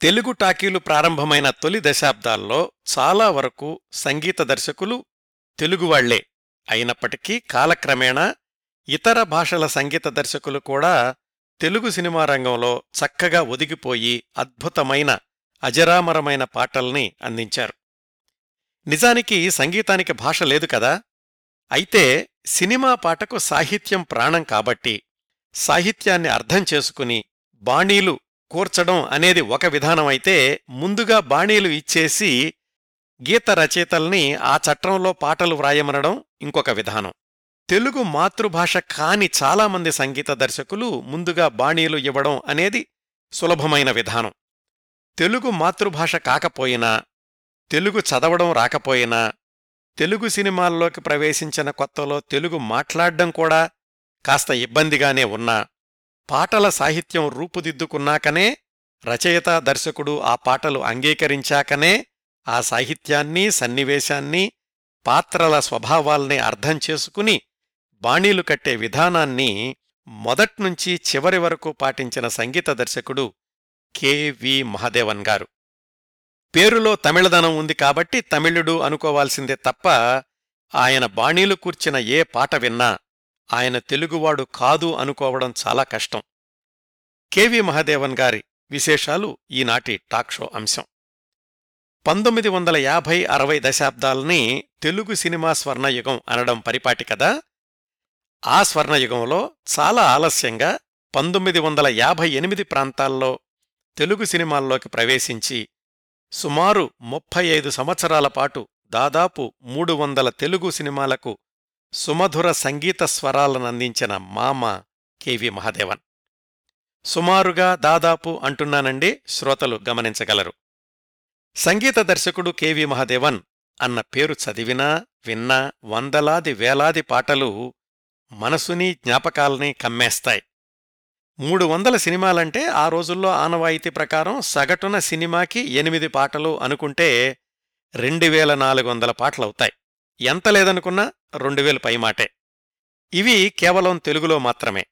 తెలుగు టాకీలు ప్రారంభమైన తొలి దశాబ్దాల్లో చాలా వరకు సంగీత దర్శకులు తెలుగువాళ్ళే అయినప్పటికీ కాలక్రమేణా ఇతర భాషల సంగీత దర్శకులు కూడా తెలుగు సినిమా రంగంలో చక్కగా ఒదిగిపోయి అద్భుతమైన అజరామరమైన పాటల్ని అందించారు. నిజానికి సంగీతానికి భాష లేదు కదా? అయితే సినిమా పాటకు సాహిత్యం ప్రాణం కాబట్టి సాహిత్యాన్ని అర్థం చేసుకుని బాణీలు కూర్చడం అనేది ఒక విధానమైతే ముందుగా బాణీలు ఇచ్చేసి గీత రచయితల్ని ఆ చట్రంలో పాటలు వ్రాయమనడం ఇంకొక విధానం. తెలుగు మాతృభాష కాని చాలామంది సంగీత దర్శకులు ముందుగా బాణీలు ఇవ్వడం అనేది సులభమైన విధానం. తెలుగు మాతృభాష కాకపోయినా తెలుగు చదవడం రాకపోయినా తెలుగు సినిమాల్లోకి ప్రవేశించిన కొత్తలో తెలుగు మాట్లాడడం కూడా కాస్త ఇబ్బందిగానే ఉన్నా పాటల సాహిత్యం రూపుదిద్దుకున్నాకనే రచయిత దర్శకుడు ఆ పాటలు అంగీకరించాకనే ఆ సాహిత్యాన్ని సన్నివేశాన్ని పాత్రల స్వభావాల్ని అర్థం చేసుకుని బాణీలు కట్టే విధానాన్ని మొదట్నుంచి చివరి వరకు పాటించిన సంగీత దర్శకుడు కెవి మహదేవన్ గారు. పేరులో తమిళదనం ఉంది కాబట్టి తమిళుడు అనుకోవాల్సిందే తప్ప ఆయన బాణీలు కూర్చిన ఏ పాట విన్నా ఆయన తెలుగువాడు కాదు అనుకోవడం చాలా కష్టం. కెవి మహదేవన్ గారి విశేషాలు ఈనాటి టాక్ షో అంశం. పంతొమ్మిది వందల యాభై అరవై దశాబ్దాల్ని తెలుగు సినిమా స్వర్ణయుగం అనడం పరిపాటి కదా? ఆ స్వర్ణయుగంలో చాలా ఆలస్యంగా పంతొమ్మిది వందల యాభై ఎనిమిది ప్రాంతాల్లో తెలుగు సినిమాల్లోకి ప్రవేశించి సుమారు ముప్పై ఐదు సంవత్సరాల పాటు దాదాపు మూడు వందల తెలుగు సినిమాలకు సుమధుర సంగీత స్వరాలనందించిన మామ కెవి మహాదేవన్. సుమారుగా దాదాపు అంటున్నానండి శ్రోతలు గమనించగలరు. సంగీత దర్శకుడు కెవి మహాదేవన్ అన్న పేరు చదివినా విన్నా వందలాది వేలాది పాటలు మనసుని జ్ఞాపకాల్ని కమ్మేస్తాయి. మూడు వందల సినిమాలంటే ఆ రోజుల్లో ఆనవాయితీ ప్రకారం సగటున సినిమాకి ఎనిమిది పాటలు అనుకుంటే రెండు వేల నాలుగు వందల పాటలవుతాయి. ఎంత లేదనుకున్నా రెండు వేలు పైమాటే ఇవి కేవలం తెలుగులో మాత్రమే.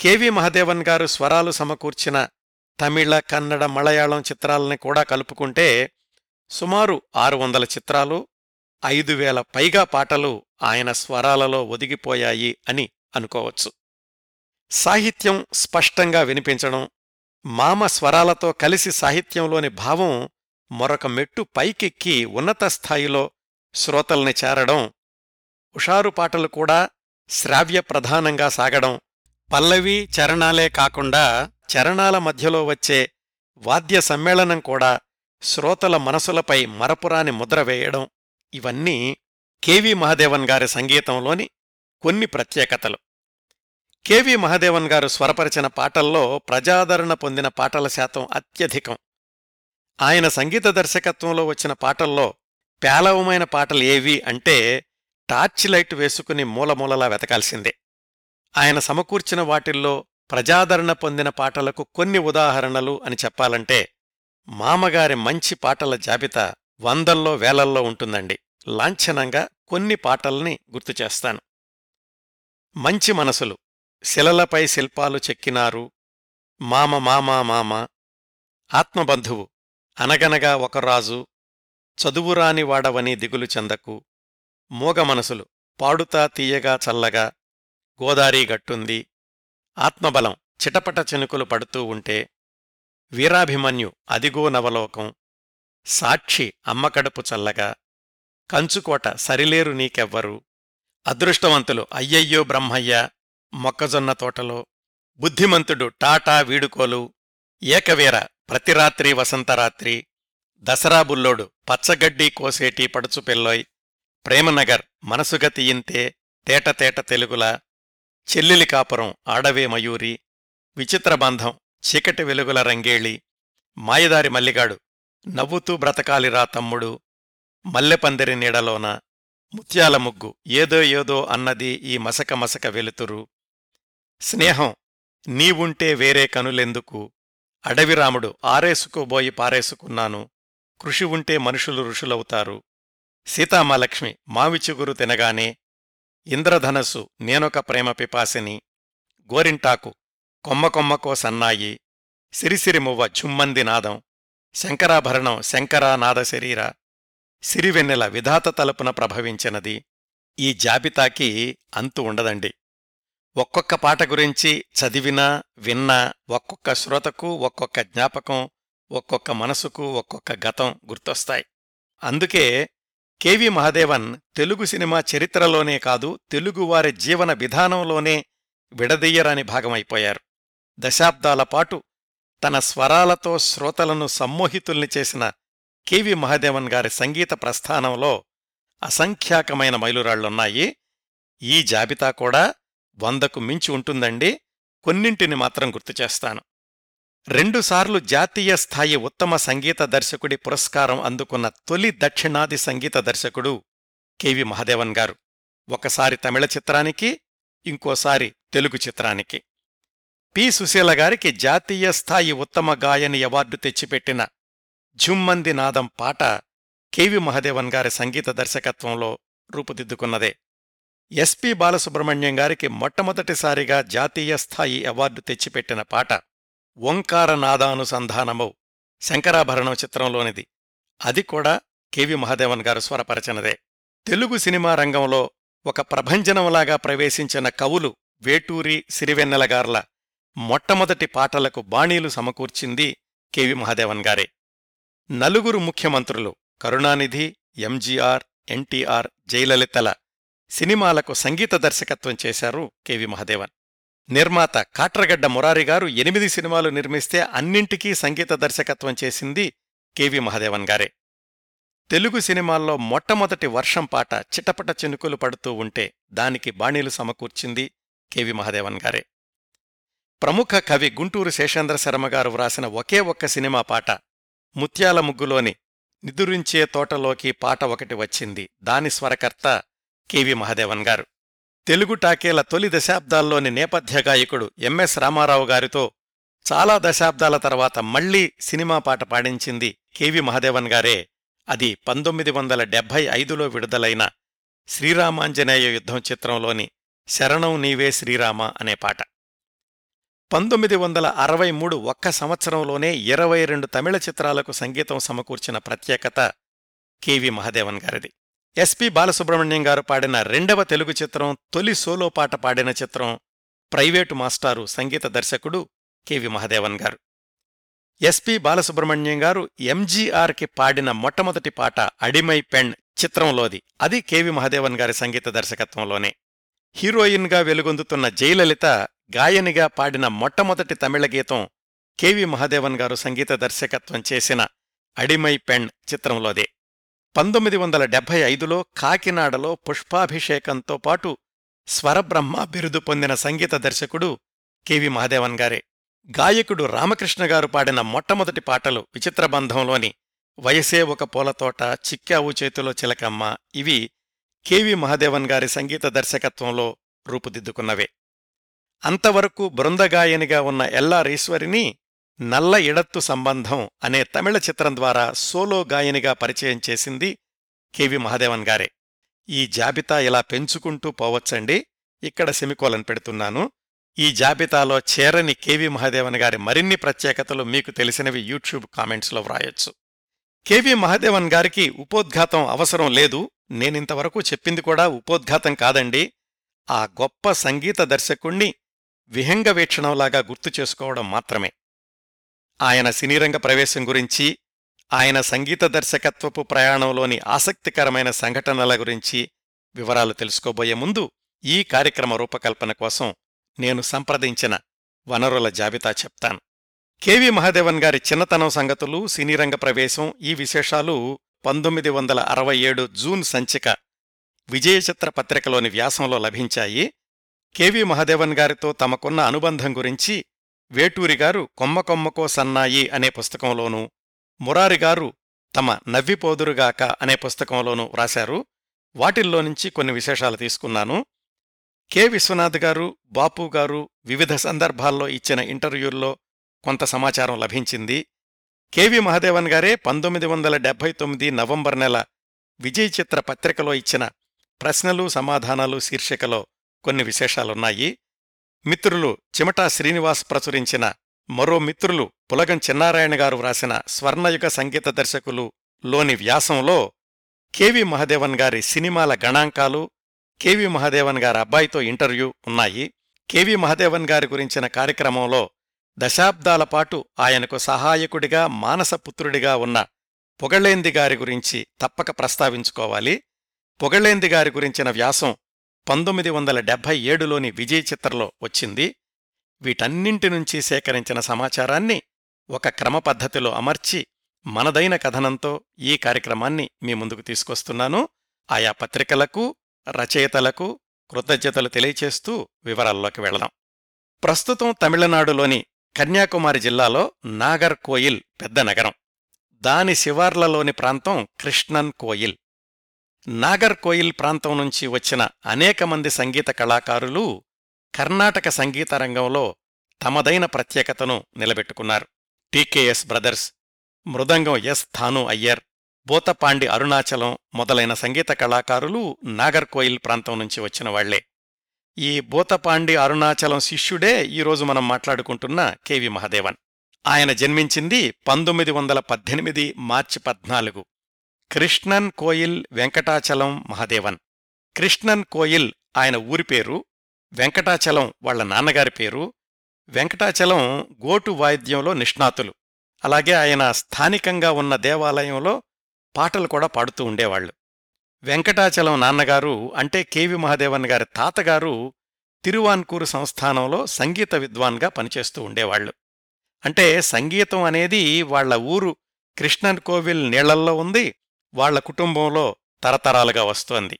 కెవి మహదేవన్ గారు స్వరాలు సమకూర్చిన తమిళ కన్నడ మలయాళం చిత్రాలని కూడా కలుపుకుంటే సుమారు ఆరు వందల చిత్రాలు ఐదు వేల పైగా పాటలు ఆయన స్వరాలలో ఒదిగిపోయాయి అని అనుకోవచ్చు. సాహిత్యం స్పష్టంగా వినిపించడం మామ స్వరాలతో కలిసి సాహిత్యంలోని భావం మరొక మెట్టు పైకెక్కి ఉన్నత స్థాయిలో శ్రోతల్ని చేరడం ఉషారు పాటలు కూడా శ్రావ్య ప్రధానంగా సాగడం పల్లవి చరణాలే కాకుండా చరణాల మధ్యలో వచ్చే వాద్య సమ్మేళనం కూడా శ్రోతల మనసులపై మరపురాని ముద్ర వేయడం ఇవన్నీ కెవి మహదేవన్ గారి సంగీతంలోని కొన్ని ప్రత్యేకతలు. కెవి మహదేవన్ గారు స్వరపరిచిన పాటల్లో ప్రజాదరణ పొందిన పాటల శాతం అత్యధికం. ఆయన సంగీత దర్శకత్వంలో వచ్చిన పాటల్లో పేలవమైన పాటలు ఏవి అంటే టార్చ్ లైట్ వేసుకుని మూలమూలలా వెతకాల్సిందే. ఆయన సమకూర్చిన వాటిల్లో ప్రజాదరణ పొందిన పాటలకు కొన్ని ఉదాహరణలు అని చెప్పాలంటే మామగారి మంచి పాటల జాబితా వందల్లో వేలల్లో ఉంటుందండి. లాంఛనంగా కొన్ని పాటల్ని గుర్తు చేస్తాను. మంచి మనసులు శిలలపై శిల్పాలు చెక్కినారు మామ మామా మామ ఆత్మబంధువు అనగనగా ఒక రాజు చదువురాని వాడవని దిగులు చెందకు. మూగ మనసులు పాడుతా తీయగా చల్లగా గోదారీ గట్టుంది. ఆత్మబలం చిటపట చెనుకులు పడుతూ ఉంటే వీరాభిమన్యు అదిగో నవలోకం. సాక్షి అమ్మకడుపు చల్లగా. కంచుకోట సరిలేరు నీకెవ్వరు. అదృష్టవంతులు అయ్యయ్యో బ్రహ్మయ్య మొక్కజొన్న తోటలో. బుద్ధిమంతుడు టాటా వీడుకోలు. ఏకవీర ప్రతిరాత్రి వసంతరాత్రి దసరా బుల్లోడు పచ్చగడ్డి కోసేటి పడుచు పెల్లోయ్. ప్రేమనగర్ మనసుగతి ఇంతే తేటతేట తెలుగుల. చెల్లిలి కాపురం ఆడవే మయూరి. విచిత్రబంధం చీకటి వెలుగుల రంగేళి. మాయదారి మల్లిగాడు నవ్వుతూ బ్రతకాలిరా తమ్ముడు. మల్లెపందిరి నీడలోన ముత్యాల ముగ్గు ఏదో ఏదో అన్నది ఈ మసక మసక వెలుతురు. స్నేహం నీవుంటే వేరే కనులెందుకు? అడవిరాముడు ఆరేసుకోబోయి పారేసుకున్నాను. కృషి ఉంటే మనుషులు ఋషులవుతారు. సీతామాలక్ష్మి మావి చిగురు తినగానే ఇంద్రధనస్సు నేనొక ప్రేమ పిపాసిని గోరింటాకు కొమ్మ కొమ్మకో సన్నాయి సిరిసిరిమువ్వ ఝుమ్మంది నాదం శంకరాభరణం శంకరానాద శరీర సిరివెన్నెల విధాత తలుపున ప్రభవించినది. ఈ జాబితాకి అంతు ఉండదండి. ఒక్కొక్క పాట గురించి చదివినా విన్నా ఒక్కొక్క శ్రోతకు ఒక్కొక్క జ్ఞాపకం ఒక్కొక్క మనసుకు ఒక్కొక్క గతం గుర్తొస్తాయి. అందుకే కెవి మహదేవన్ తెలుగు సినిమా చరిత్రలోనే కాదు తెలుగువారి జీవన విధానంలోనే విడదీయరాని భాగమైపోయారు. దశాబ్దాల పాటు తన స్వరాలతో శ్రోతలను సమ్మోహితుల్ని చేసిన కెవి మహదేవన్ గారి సంగీత ప్రస్థానంలో అసంఖ్యాకమైన మైలురాళ్ళున్నాయి ఈ జాబితా కూడా వందకు మించి ఉంటుందండి. కొన్నింటిని మాత్రం గుర్తు చేస్తాను. రెండుసార్లు జాతీయ స్థాయి ఉత్తమ సంగీత దర్శకుడి పురస్కారం అందుకున్న తొలి దక్షిణాది సంగీత దర్శకుడు కెవి మహదేవన్ గారు. ఒకసారి తమిళ చిత్రానికి ఇంకోసారి తెలుగు చిత్రానికి. పి. సుశీల గారికి జాతీయ స్థాయి ఉత్తమ గాయని అవార్డు తెచ్చిపెట్టిన ఝుమ్మంది నాదం పాట కెవి మహదేవన్ గారి సంగీత దర్శకత్వంలో రూపుదిద్దుకున్నదే. ఎస్పి బాలసుబ్రహ్మణ్యం గారికి మొట్టమొదటిసారిగా జాతీయ స్థాయి అవార్డు తెచ్చిపెట్టిన పాట ఓంకారనాదానుసంధానమౌ శంకరాభరణం చిత్రంలోనిది. అది కూడా కెవి మహాదేవన్ గారు స్వరపరచనదే. తెలుగు సినిమా రంగంలో ఒక ప్రభంజనంలాగా ప్రవేశించిన కవులు వేటూరి సిరివెన్నెలగార్ల మొట్టమొదటి పాటలకు బాణీలు సమకూర్చింది కెవి మహాదేవన్ గారే. నలుగురు ముఖ్యమంత్రులు కరుణానిధి ఎంజీఆర్ ఎన్టీఆర్ జయలలితల సినిమాలకు సంగీత దర్శకత్వం చేశారు కెవి మహదేవన్. నిర్మాత కాట్రగడ్డ మురారి గారు ఎనిమిది సినిమాలు నిర్మిస్తే అన్నింటికీ సంగీత దర్శకత్వం చేసింది కెవి మహదేవన్ గారే. తెలుగు సినిమాల్లో మొట్టమొదటి వర్షం పాట చిటపట చినుకులు పడుతూ ఉంటే దానికి బాణీలు సమకూర్చింది కెవి మహదేవన్ గారే. ప్రముఖ కవి గుంటూరు శేషేంద్ర శర్మ గారు వ్రాసిన ఒకే ఒక్క సినిమా పాట ముత్యాల ముగ్గులోని నిదురించే తోటలోకి పాట ఒకటి వచ్చింది. దాని స్వరకర్త కెవి మహదేవన్ గారు. తెలుగు టాకేల తొలి దశాబ్దాల్లోని నేపథ్య గాయకుడు ఎంఎస్ రామారావు గారితో చాలా దశాబ్దాల తర్వాత మళ్ళీ సినిమా పాట పాడించింది కెవి మహదేవన్ గారే. అది పంతొమ్మిది వందల డెబ్భై ఐదులో విడుదలైన శ్రీరామాంజనేయ యుద్ధం చిత్రంలోని శరణం నీవే శ్రీరామ అనే పాట. పంతొమ్మిది వందల అరవై మూడు ఒక్క సంవత్సరంలోనే ఇరవై రెండు తమిళ చిత్రాలకు సంగీతం సమకూర్చిన ప్రత్యేకత కెవి మహదేవన్ గారిది. ఎస్పి బాలసుబ్రహ్మణ్యం గారు పాడిన రెండవ తెలుగు చిత్రం తొలి సోలో పాట పాడిన చిత్రం ప్రైవేటు మాస్టారు సంగీత దర్శకుడు కెవి మహదేవన్ గారు. ఎస్పి బాలసుబ్రహ్మణ్యం గారు ఎంజీఆర్కి పాడిన మొట్టమొదటి పాట అడిమై పెణ్ చిత్రంలోది. అది కెవి మహదేవన్ గారి సంగీత దర్శకత్వంలోనే. హీరోయిన్గా వెలుగొందుతున్న జయలలిత గాయనిగా పాడిన మొట్టమొదటి తమిళ గీతం కెవి మహదేవన్ గారు సంగీత దర్శకత్వం చేసిన అడిమై పెణ్ చిత్రంలోదే. పంతొమ్మిది వందల డెబ్భై ఐదులో కాకినాడలో పుష్పాభిషేకంతో పాటు స్వరబ్రహ్మ బిరుదు పొందిన సంగీత దర్శకుడు కెవి మహదేవన్ గారే. గాయకుడు రామకృష్ణ గారు పాడిన మొట్టమొదటి పాటలు విచిత్రబంధంలోని వయసే ఒక పూలతోట చిక్కావు చేతిలో చిలకమ్మ ఇవి కెవి మహదేవన్ గారి సంగీత దర్శకత్వంలో రూపుదిద్దుకున్నవే. అంతవరకు బృందగాయనిగా ఉన్న ఎల్లారీశ్వరిని నల్ల ఇడత్తు సంబంధం అనే తమిళ చిత్రం ద్వారా సోలో గాయనిగా పరిచయం చేసింది కెవి మహాదేవన్ గారే. ఈ జాబితా ఇలా పెంచుకుంటూ పోవచ్చండి. ఇక్కడ సెమికోలను పెడుతున్నాను. ఈ జాబితాలో చేరని కెవి మహాదేవన్ గారి మరిన్ని ప్రత్యేకతలు మీకు తెలిసినవి యూట్యూబ్ కామెంట్స్లో వ్రాయొచ్చు. కెవి మహాదేవన్ గారికి ఉపోద్ఘాతం అవసరం లేదు. నేనింతవరకు చెప్పింది కూడా ఉపోద్ఘాతం కాదండి. ఆ గొప్ప సంగీత దర్శకుణ్ణి విహంగ వీక్షణంలాగా గుర్తు చేసుకోవడం మాత్రమే. ఆయన సినీరంగ ప్రవేశం గురించి ఆయన సంగీత దర్శకత్వపు ప్రయాణంలోని ఆసక్తికరమైన సంఘటనల గురించి వివరాలు తెలుసుకోబోయే ముందు ఈ కార్యక్రమ రూపకల్పన కోసం నేను సంప్రదించిన వనరుల జాబితా చెప్తాను. కెవి మహాదేవన్ గారి చిన్నతనం సంగతులు సినీరంగ ప్రవేశం ఈ విశేషాలు పంతొమ్మిది వందల అరవై ఏడు జూన్ సంచిక విజయచిత్ర పత్రికలోని వ్యాసంలో లభించాయి. కెవి మహదేవన్ గారితో తమకున్న అనుబంధం గురించి వేటూరిగారు కొమ్మకొమ్మకో కొమ్మ కొమ్మకో సన్నాయి అనే పుస్తకంలోనూ మురారిగారు తమ నవ్విపోదురుగాక అనే పుస్తకంలోనూ వ్రాశారు వాటిల్లో నుంచి కొన్ని విశేషాలు తీసుకున్నాను. కె. విశ్వనాథ్ గారు బాపు గారు వివిధ సందర్భాల్లో ఇచ్చిన ఇంటర్వ్యూల్లో కొంత సమాచారం లభించింది. కెవి మహదేవన్ గారే పంతొమ్మిది వందల డెబ్బై తొమ్మిది నవంబర్ నెల విజయ్ చిత్ర పత్రికలో ఇచ్చిన ప్రశ్నలు సమాధానాలు శీర్షికలో కొన్ని విశేషాలున్నాయి. మిత్రులు చిమటా శ్రీనివాస్ ప్రచురించిన మరో మిత్రులు పులగం చిన్నారాయణ గారు వ్రాసిన స్వర్ణయుగ సంగీత దర్శకులు లోని వ్యాసంలో కెవి మహదేవన్ గారి సినిమాల గణాంకాలు కెవి మహదేవన్ గారి అబ్బాయితో ఇంటర్వ్యూ ఉన్నాయి. కెవి మహదేవన్ గారి గురించిన కార్యక్రమంలో దశాబ్దాల పాటు ఆయనకు సహాయకుడిగా మానసపుత్రుడిగా ఉన్న పొగళేంది గారి గురించి తప్పక ప్రస్తావించుకోవాలి. పొగళేంది గారి గురించిన వ్యాసం పంతొమ్మిది వందల డెబ్భై ఏడులోని విజయ్ చిత్రలో వచ్చింది. వీటన్నింటి నుంచి సేకరించిన సమాచారాన్ని ఒక క్రమపద్ధతిలో అమర్చి మనదైన కథనంతో ఈ కార్యక్రమాన్ని మీ ముందుకు తీసుకొస్తున్నాను. ఆయా పత్రికలకు రచయితలకు కృతజ్ఞతలు తెలియచేస్తూ వివరాల్లోకి వెళదాం. ప్రస్తుతం తమిళనాడులోని కన్యాకుమారి జిల్లాలో నాగర్ కోయిల్ పెద్ద నగరం. దాని శివార్లలోని ప్రాంతం కృష్ణన్ కోయిల్. నాగర్ కోయిల్ ప్రాంతం నుంచి వచ్చిన అనేక మంది సంగీత కళాకారులు కర్ణాటక సంగీత రంగంలో తమదైన ప్రత్యేకతను నిలబెట్టుకున్నారు. TKS brothers mridangam S Thanu Iyer Bothapandi Arunachalam మొదలైన సంగీత కళాకారులు నాగర్కోయిల్ ప్రాంతం నుంచి వచ్చిన వాళ్ళే. ఈ బోతపాండి అరుణాచలం శిష్యుడే ఈరోజు మనం మాట్లాడుకుంటున్న కెవి మహదేవన్. ఆయన జన్మించింది పంతొమ్మిది వందల పద్దెనిమిది మార్చి పద్నాలుగు. కృష్ణన్ కోయిల్ వెంకటాచలం మహదేవన్. కృష్ణన్ కోయిల్ ఆయన ఊరి పేరు వెంకటాచలం వాళ్ళ నాన్నగారి పేరు వెంకటాచలం గోటు వాయిద్యంలో నిష్ణాతులు. అలాగే ఆయన స్థానికంగా ఉన్న దేవాలయంలో పాటలు కూడా పాడుతూ ఉండేవాళ్ళు వెంకటాచలం నాన్నగారు అంటే కెవి మహాదేవన్ గారి తాతగారు తిరువాన్కూరు సంస్థానంలో సంగీత విద్వాన్గా పనిచేస్తూ ఉండేవాళ్ళు అంటే సంగీతం అనేది వాళ్ళ ఊరు కృష్ణన్ కోవిల్ నీళ్ళల్లో ఉంది వాళ్ళ కుటుంబంలో తరతరాలుగా వస్తోంది.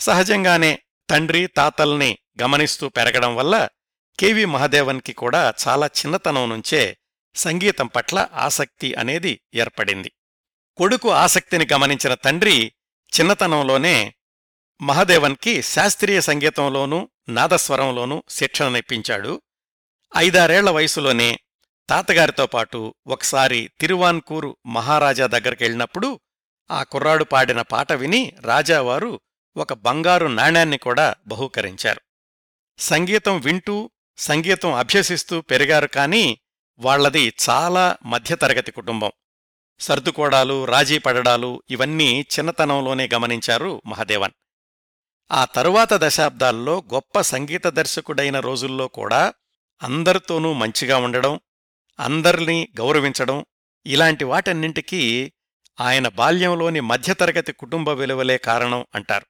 సహజంగానే తండ్రి తాతల్ని గమనిస్తూ పెరగడం వల్ల కెవి మహాదేవన్కి కూడా చాలా చిన్నతనం నుంచే సంగీతం పట్ల ఆసక్తి అనేది ఏర్పడింది. కొడుకు ఆసక్తిని గమనించిన తండ్రి చిన్నతనంలోనే మహదేవన్కి శాస్త్రీయ సంగీతంలోనూ నాదస్వరంలోనూ శిక్షణనిప్పించాడు ఐదారేళ్ళ వయసులోనే తాతగారితో పాటు ఒకసారి తిరువాన్కూరు మహారాజా దగ్గరికెళ్ళినప్పుడు ఆ కుర్రాడు పాడిన పాట విని రాజావారు ఒక బంగారు నాణ్యాన్ని కూడా బహూకరించారు. సంగీతం వింటూ సంగీతం అభ్యసిస్తూ పెరిగారు కాని వాళ్ళది చాలా మధ్యతరగతి కుటుంబం. సర్దుకోడాలు రాజీ పడడాలు ఇవన్నీ చిన్నతనంలోనే గమనించారు మహదేవన్. ఆ తరువాత దశాబ్దాల్లో గొప్ప సంగీత దర్శకుడైన రోజుల్లో కూడా అందరితోనూ మంచిగా ఉండడం అందర్నీ గౌరవించడం ఇలాంటి వాటన్నింటికీ ఆయన బాల్యంలోని మధ్యతరగతి కుటుంబ విలువలే కారణం అంటారు.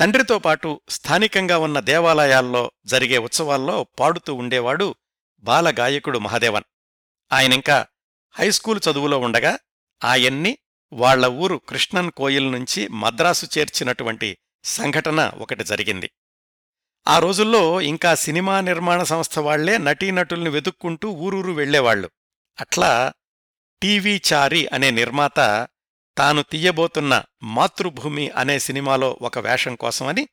తండ్రితో పాటు స్థానికంగా ఉన్న దేవాలయాల్లో జరిగే ఉత్సవాల్లో పాడుతూ ఉండేవాడు బాలగాయకుడు మహదేవన్. ఆయనింకా హైస్కూలు చదువులో ఉండగా ఆయన్ని వాళ్ళ ఊరు కృష్ణన్ కోయిల్ నుంచి మద్రాసు చేర్చినటువంటి సంఘటన ఒకటి జరిగింది. ఆ రోజుల్లో ఇంకా సినిమా నిర్మాణ సంస్థ వాళ్ళే నటీనటుల్ని వెతుక్కుంటూ ఊరూరు వెళ్ళేవాళ్ళు అట్లా టీవీ చారి అనే నిర్మాత తాను తీయబోతున్న మాతృభూమి అనే సినిమాలో ఒక వేషం కోసమని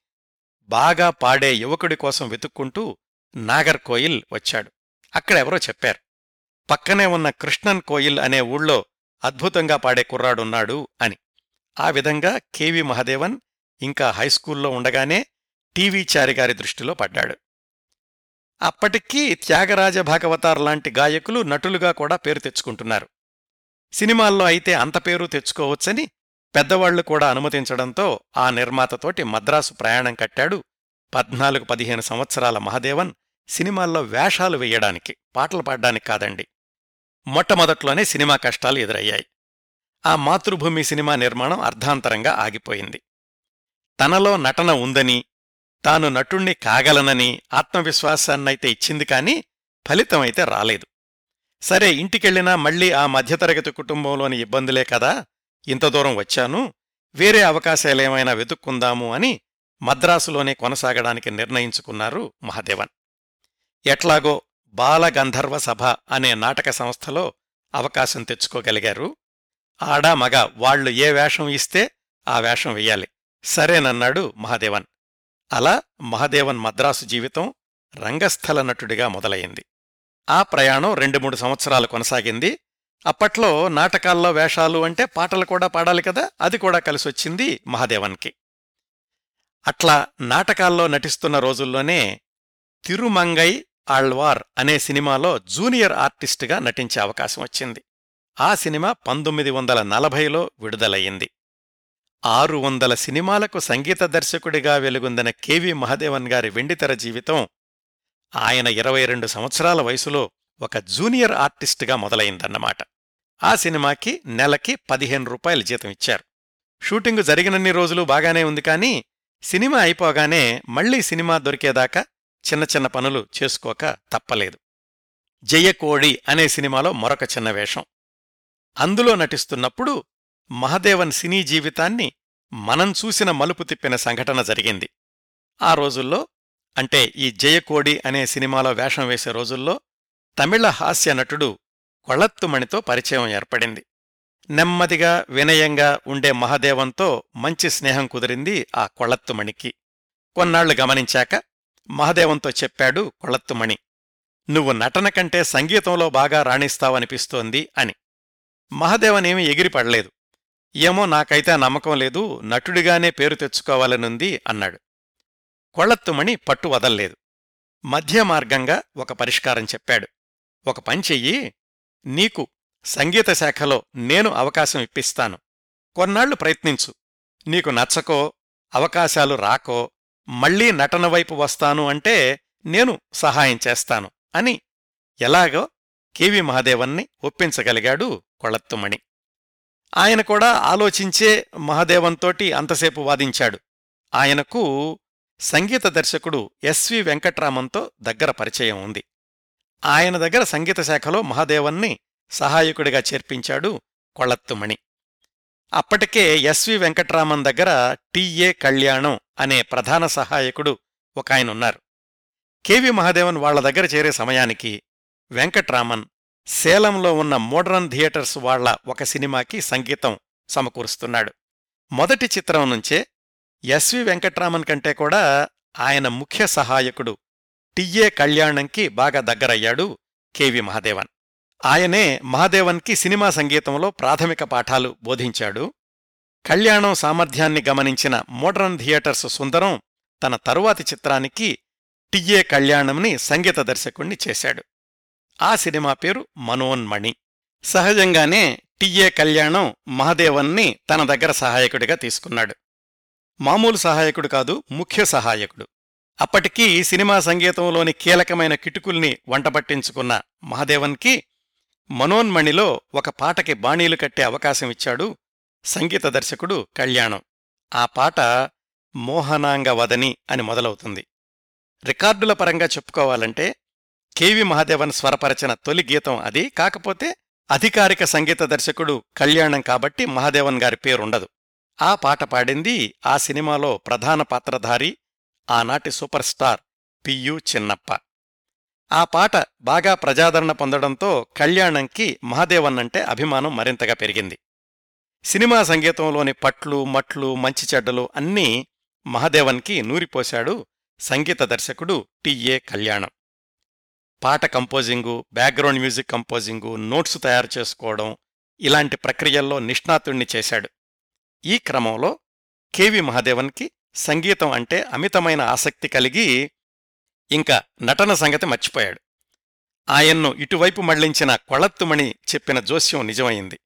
బాగా పాడే యువకుడి కోసం వెతుక్కుంటూ నాగర్ కోయిల్ వచ్చాడు. అక్కడెవరో చెప్పారు. పక్కనే ఉన్న కృష్ణన్ కోయిల్ అనే ఊళ్ళో అద్భుతంగా పాడే కుర్రాడున్నాడు అని. ఆ విధంగా కెవి మహదేవన్ ఇంకా హైస్కూల్లో ఉండగానే టీవీ చారిగారి దృష్టిలో పడ్డాడు. అప్పటికీ త్యాగరాజ భాగవతార్ లాంటి గాయకులు నటులుగా కూడా పేరు తెచ్చుకుంటున్నారు. సినిమాల్లో అయితే అంత పేరు తెచ్చుకోవచ్చని పెద్దవాళ్ళు కూడా అనుమతించడంతో ఆ నిర్మాతతోటి మద్రాసు ప్రయాణం కట్టాడు పద్నాలుగు పదిహేను సంవత్సరాల మహదేవన్ సినిమాల్లో వేషాలు వెయ్యడానికి పాటలు పాడడానికి కాదండి. మొట్టమొదట్లోనే సినిమా కష్టాలు ఎదురయ్యాయి. ఆ మాతృభూమి సినిమా నిర్మాణం అర్ధాంతరంగా ఆగిపోయింది. తనలో నటన ఉందని తాను నటుణ్ణి కాగలనని ఆత్మవిశ్వాసాన్నైతే ఇచ్చింది కాని ఫలితమైతే రాలేదు. సరే ఇంటికెళ్ళినా మళ్ళీ ఆ మధ్యతరగతి కుటుంబంలోని ఇబ్బందులే కదా. ఇంత దూరం వచ్చాను. వేరే అవకాశాలేమైనా వెతుక్కుందాము అని మద్రాసులోనే కొనసాగడానికి నిర్ణయించుకున్నారు మహాదేవన్. ఎట్లాగో బాలగంధర్వ సభ అనే నాటక సంస్థలో అవకాశం తెచ్చుకోగలిగారు. ఆడా మగ వాళ్ళు ఏ వేషం ఇస్తే ఆ వేషం వెయ్యాలి. సరేనన్నాడు మహాదేవన్. అలా మహాదేవన్ మద్రాసు జీవితం రంగస్థల నటుడిగా మొదలయింది ఆ ప్రయాణం రెండు మూడు సంవత్సరాలు కొనసాగింది. అప్పట్లో నాటకాల్లో వేషాలు అంటే పాటలు కూడా పాడాలి కదా అది కూడా కలిసొచ్చింది మహాదేవన్కి. అట్లా నాటకాల్లో నటిస్తున్న రోజుల్లోనే తిరుమంగై ఆళ్వార్ అనే సినిమాలో జూనియర్ ఆర్టిస్టుగా నటించే అవకాశం వచ్చింది. ఆ సినిమా పంతొమ్మిది వందల నలభైలో విడుదలయ్యింది. ఆరు వందల సినిమాలకు సంగీత దర్శకుడిగా వెలుగొందిన కెవి మహదేవన్ గారి వెండితెర జీవితం ఆయన ఇరవై రెండు సంవత్సరాల వయసులో ఒక జూనియర్ ఆర్టిస్టుగా మొదలైందన్నమాట. ఆ సినిమాకి నెలకి పదిహేను రూపాయల జీతం ఇచ్చారు. షూటింగు జరిగినన్ని రోజులు బాగానే ఉంది కానీ సినిమా అయిపోగానే మళ్ళీ సినిమా దొరికేదాకా చిన్న చిన్న పనులు చేసుకోక తప్పలేదు. జయకోడి అనే సినిమాలో మరొక చిన్న వేషం. అందులో నటిస్తున్నప్పుడు మహదేవన్ సినీ జీవితాన్ని మనం చూసిన మలుపు తిప్పిన సంఘటన జరిగింది. ఆ రోజుల్లో అంటే ఈ జయకోడి అనే సినిమాలో వేషం వేసే రోజుల్లో తమిళ హాస్య నటుడు కొళత్తుమణితో పరిచయం ఏర్పడింది. నెమ్మదిగా వినయంగా ఉండే మహదేవంతో మంచి స్నేహం కుదిరింది ఆ కొళత్తుమణికి. కొన్నాళ్ళు గమనించాక మహదేవంతో చెప్పాడు కొళత్తుమణి నువ్వు నటన కంటే సంగీతంలో బాగా రాణిస్తావనిపిస్తోంది అని. మహదేవనేమి ఎగిరిపడలేదు ఏమో నాకైతే నమ్మకం లేదు నటుడిగానే పేరు తెచ్చుకోవాలనుంది అన్నాడు. కొళ్ళత్తుమణి పట్టు వదల్లేదు. మధ్య మార్గంగా ఒక పరిష్కారం చెప్పాడు. ఒక పంచెయ్యి నీకు సంగీత శాఖలో నేను అవకాశం ఇప్పిస్తాను. కొన్నాళ్ళు ప్రయత్నించు. నీకు నచ్చకో అవకాశాలు రాకో మళ్ళీ నటన వైపు వస్తాను అంటే నేను సహాయం చేస్తాను అని ఎలాగో కెవి మహాదేవన్ని ఒప్పించగలిగాడు కొళత్తుమణి ఆయన కూడా ఆలోచించే మహాదేవంతోటి అంతసేపు వాదించాడు. ఆయనకు సంగీత దర్శకుడు ఎస్వి వెంకట్రామంతో దగ్గర పరిచయం ఉంది. ఆయన దగ్గర సంగీత శాఖలో మహాదేవన్ని సహాయకుడిగా చేర్పించాడు కొళత్తుమణి. అప్పటికే ఎస్వి వెంకట్రామన్ దగ్గర టిఏ కళ్యాణం అనే ప్రధాన సహాయకుడు ఒక ఆయనున్నారు కెవి మహాదేవన్ వాళ్ళ దగ్గర చేరే సమయానికి వెంకట్రామన్ సేలంలో ఉన్న మోడ్రన్ థియేటర్స్ వాళ్ళ ఒక సినిమాకి సంగీతం సమకూరుస్తున్నాడు. మొదటి చిత్రం నుంచే ఎస్వి వెంకట్రామన్ కంటే కూడా ఆయన ముఖ్య సహాయకుడు టిఏ కళ్యాణంకి బాగా దగ్గరయ్యాడు కెవి మహాదేవన్. ఆయనే మహాదేవన్కి సినిమా సంగీతంలో ప్రాథమిక పాఠాలు బోధించాడు. కళ్యాణం సామర్థ్యాన్ని గమనించిన మోడ్రన్ థియేటర్స్ సుందరం తన తరువాతి చిత్రానికి టిఏ కళ్యాణంని సంగీత దర్శకుణ్ణి చేశాడు. ఆ సినిమా పేరు మనోన్మణి. సహజంగానే టిఏ కళ్యాణం మహాదేవన్ని తన దగ్గర సహాయకుడిగా తీసుకున్నాడు. మామూలు సహాయకుడు కాదు ముఖ్య సహాయకుడు. అప్పటికీ సినిమా సంగీతంలోని కీలకమైన కిటుకుల్ని వంటపట్టించుకున్న మహాదేవన్కి మనోన్మణిలో ఒక పాటకి బాణీలు కట్టే అవకాశం ఇచ్చాడు సంగీత దర్శకుడు కళ్యాణం. ఆ పాట మోహనాంగవదని అని మొదలవుతుంది. రికార్డుల పరంగా చెప్పుకోవాలంటే కెవి మహాదేవన్ స్వరపరచిన తొలి గీతం అది కాకపోతే అధికారిక సంగీత దర్శకుడు కళ్యాణం కాబట్టి మహాదేవన్ గారి పేరుండదు. ఆ పాట పాడింది ఆ సినిమాలో ప్రధాన పాత్రధారి ఆనాటి సూపర్ స్టార్ పియు చిన్నప్ప. ఆ పాట బాగా ప్రజాదరణ పొందడంతో కళ్యాణంకి మహాదేవన్నంటే అభిమానం మరింతగా పెరిగింది. సినిమా సంగీతంలోని పట్లు మట్లు మంచి చెడ్డలు అన్నీ మహాదేవన్కి నూరిపోశాడు సంగీత దర్శకుడు టిఏ కళ్యాణం. పాట composing background music composing notes తయారు చేసుకోవడం ఇలాంటి ప్రక్రియల్లో నిష్ణాతుణ్ణి చేశాడు. ఈ క్రమంలో కెవి మహాదేవన్కి సంగీతం అంటే అమితమైన ఆసక్తి కలిగి ఇంకా నటన సంగతి మర్చిపోయాడు. ఆయన్ను ఇటువైపు మళ్ళించిన కొళత్తుమణి చెప్పిన జోస్యం నిజమైంది.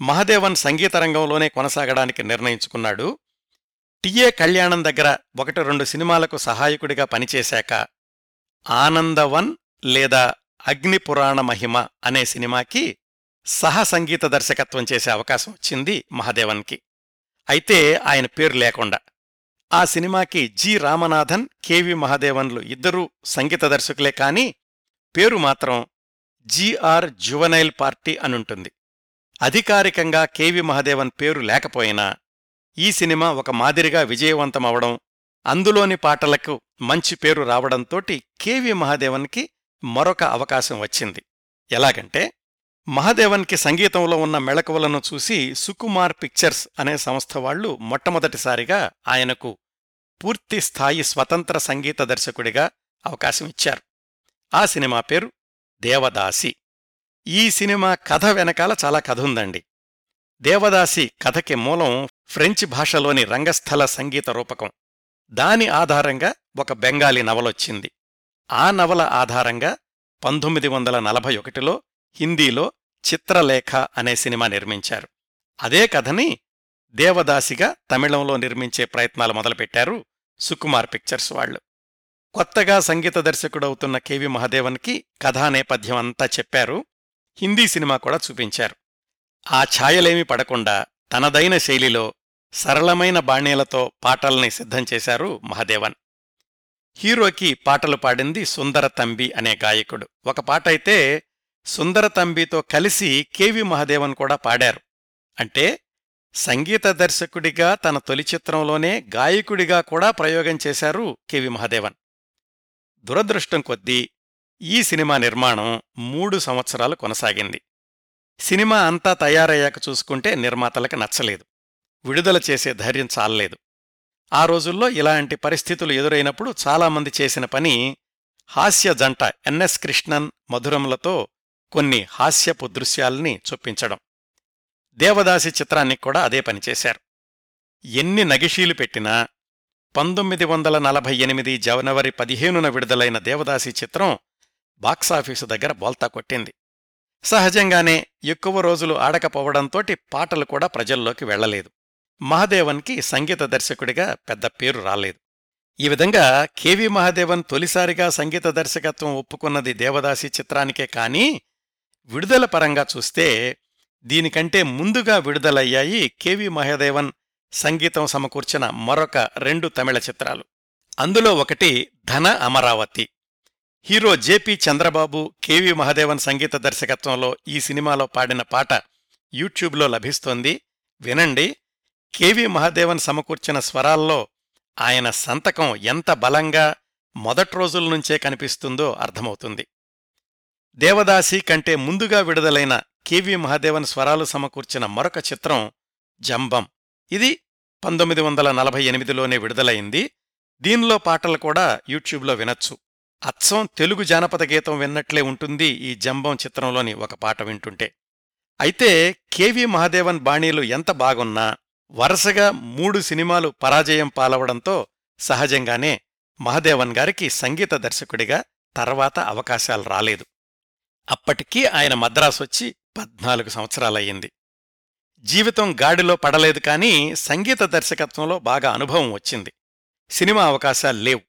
మహదేవన్ సంగీత రంగంలోనే కొనసాగడానికి నిర్ణయించుకున్నాడు. టిఏ కళ్యాణం దగ్గర ఒకటి రెండు సినిమాలకు సహాయకుడిగా పనిచేశాక ఆనందవన్ లేదా అగ్నిపురాణ మహిమ అనే సినిమాకి సహ సంగీత దర్శకత్వం చేసే అవకాశం వచ్చింది మహదేవన్కి. అయితే ఆయన పేరు లేకుండా. ఆ సినిమాకి జి రామనాథన్ కెవి మహదేవన్లు ఇద్దరూ సంగీత దర్శకులే కాని పేరు మాత్రం జిఆర్ జువనైల్ పార్టీ అనుంటుంది. అధికారికంగా కెవి మహదేవన్ పేరు లేకపోయినా ఈ సినిమా ఒక మాదిరిగా విజయవంతమవడం అందులోని పాటలకు మంచి పేరు రావడంతోటి కెవి మహాదేవన్కి మరొక అవకాశం వచ్చింది. ఎలాగంటే మహాదేవన్కి సంగీతంలో ఉన్న మెళకువలను చూసి సుకుమార్ పిక్చర్స్ అనే సంస్థ వాళ్ళు మొట్టమొదటిసారిగా ఆయనకు పూర్తి స్థాయి స్వతంత్ర సంగీత దర్శకుడిగా అవకాశం ఇచ్చారు. ఆ సినిమా పేరు దేవదాసి. ఈ సినిమా కథ వెనకాల చాలా కథ ఉందండి. దేవదాసి కథకి మూలం ఫ్రెంచ్ భాషలోని రంగస్థల సంగీత రూపకం. దాని ఆధారంగా ఒక బెంగాలీ నవలొచ్చింది. ఆ నవల ఆధారంగా పంతొమ్మిది వందల నలభై ఒకటిలో హిందీలో చిత్రలేఖ అనే సినిమా నిర్మించారు. అదే కథని దేవదాసిగా తమిళంలో నిర్మించే ప్రయత్నాలు మొదలుపెట్టారు సుకుమార్ పిక్చర్స్ వాళ్ళు. కొత్తగా సంగీత దర్శకుడవుతున్న కెవి మహదేవన్కి కథా నేపథ్యం అంతా చెప్పారు. హిందీ సినిమా కూడా చూపించారు. ఆ ఛాయలేమి పడకుండా తనదైన శైలిలో సరళమైన బాణీలతో పాటల్ని సిద్ధం చేశారు మహదేవన్. హీరోకి పాటలు పాడింది సుందర తంబి అనే గాయకుడు. ఒక పాట అయితే సుందరతంబితో కలిసి కెవి మహదేవన్ కూడా పాడారు. అంటే సంగీత దర్శకుడిగా తన తొలి చిత్రంలోనే గాయకుడిగా కూడా ప్రయోగం చేశారు కెవి మహదేవన్. దురదృష్టం కొద్దీ ఈ సినిమా నిర్మాణం మూడు సంవత్సరాలు కొనసాగింది. సినిమా అంతా తయారయ్యాక చూసుకుంటే నిర్మాతలకు నచ్చలేదు. విడుదల చేసే ధైర్యం చాలలేదు. ఆ రోజుల్లో ఇలాంటి పరిస్థితులు ఎదురైనప్పుడు చాలామంది చేసిన పని హాస్య జంట ఎన్ఎస్ కృష్ణన్ మధురములతో కొన్ని హాస్యపు దృశ్యాల్ని చొప్పించడం. దేవదాసి చిత్రానికి కూడా అదే పనిచేశారు ఎన్ని నగిషీలు పెట్టినా పంతొమ్మిది వందల నలభై ఎనిమిది జనవరి పదిహేనున విడుదలైన దేవదాసి చిత్రం బాక్సాఫీసు దగ్గర బోల్తా కొట్టింది. సహజంగానే ఎక్కువ రోజులు ఆడకపోవడంతోటి పాటలు కూడా ప్రజల్లోకి వెళ్ళలేదు మహదేవన్కి సంగీత దర్శకుడిగా పెద్ద పేరు రాలేదు. ఈ విధంగా కెవి మహాదేవన్ తొలిసారిగా సంగీత దర్శకత్వం ఒప్పుకున్నది దేవదాసి చిత్రానికే కానీ విడుదల పరంగా చూస్తే దీనికంటే ముందుగా విడుదలయ్యాయి కెవి మహాదేవన్ సంగీతం సమకూర్చిన మరొక రెండు తమిళ చిత్రాలు. అందులో ఒకటి Dhana Amaravati. Hero JP Chandrababu KV Mahadevan సంగీత దర్శకత్వంలో ఈ సినిమాలో పాడిన పాట యూట్యూబ్లో లభిస్తోంది. వినండి. కెవి మహదేవన్ సమకూర్చిన స్వరాల్లో ఆయన సంతకం ఎంత బలంగా మొదటి రోజుల నుంచే కనిపిస్తుందో అర్థమవుతుంది. దేవదాసి కంటే ముందుగా విడుదలైన కెవి మహాదేవన్ స్వరాలు సమకూర్చిన మరొక చిత్రం జంబం. ఇది పంతొమ్మిది వందల నలభై ఎనిమిదిలోనే విడుదలైంది. దీనిలో పాటలు కూడా యూట్యూబ్లో వినొచ్చు. అచ్చం తెలుగు జానపద గీతం విన్నట్లే ఉంటుంది ఈ జంబం చిత్రంలోని ఒక పాట వింటుంటే. అయితే కెవి మహాదేవన్ బాణీలు ఎంత బాగున్నా వరుసగా మూడు సినిమాలు పరాజయం పాలవడంతో సహజంగానే మహదేవన్ గారికి సంగీత దర్శకుడిగా తర్వాత అవకాశాలు రాలేదు. అప్పటికీ ఆయన మద్రాసొచ్చి పద్నాలుగు సంవత్సరాలయ్యింది. జీవితం గాడిలో పడలేదు కానీ సంగీత దర్శకత్వంలో బాగా అనుభవం వచ్చింది. సినిమా అవకాశాలు లేవు.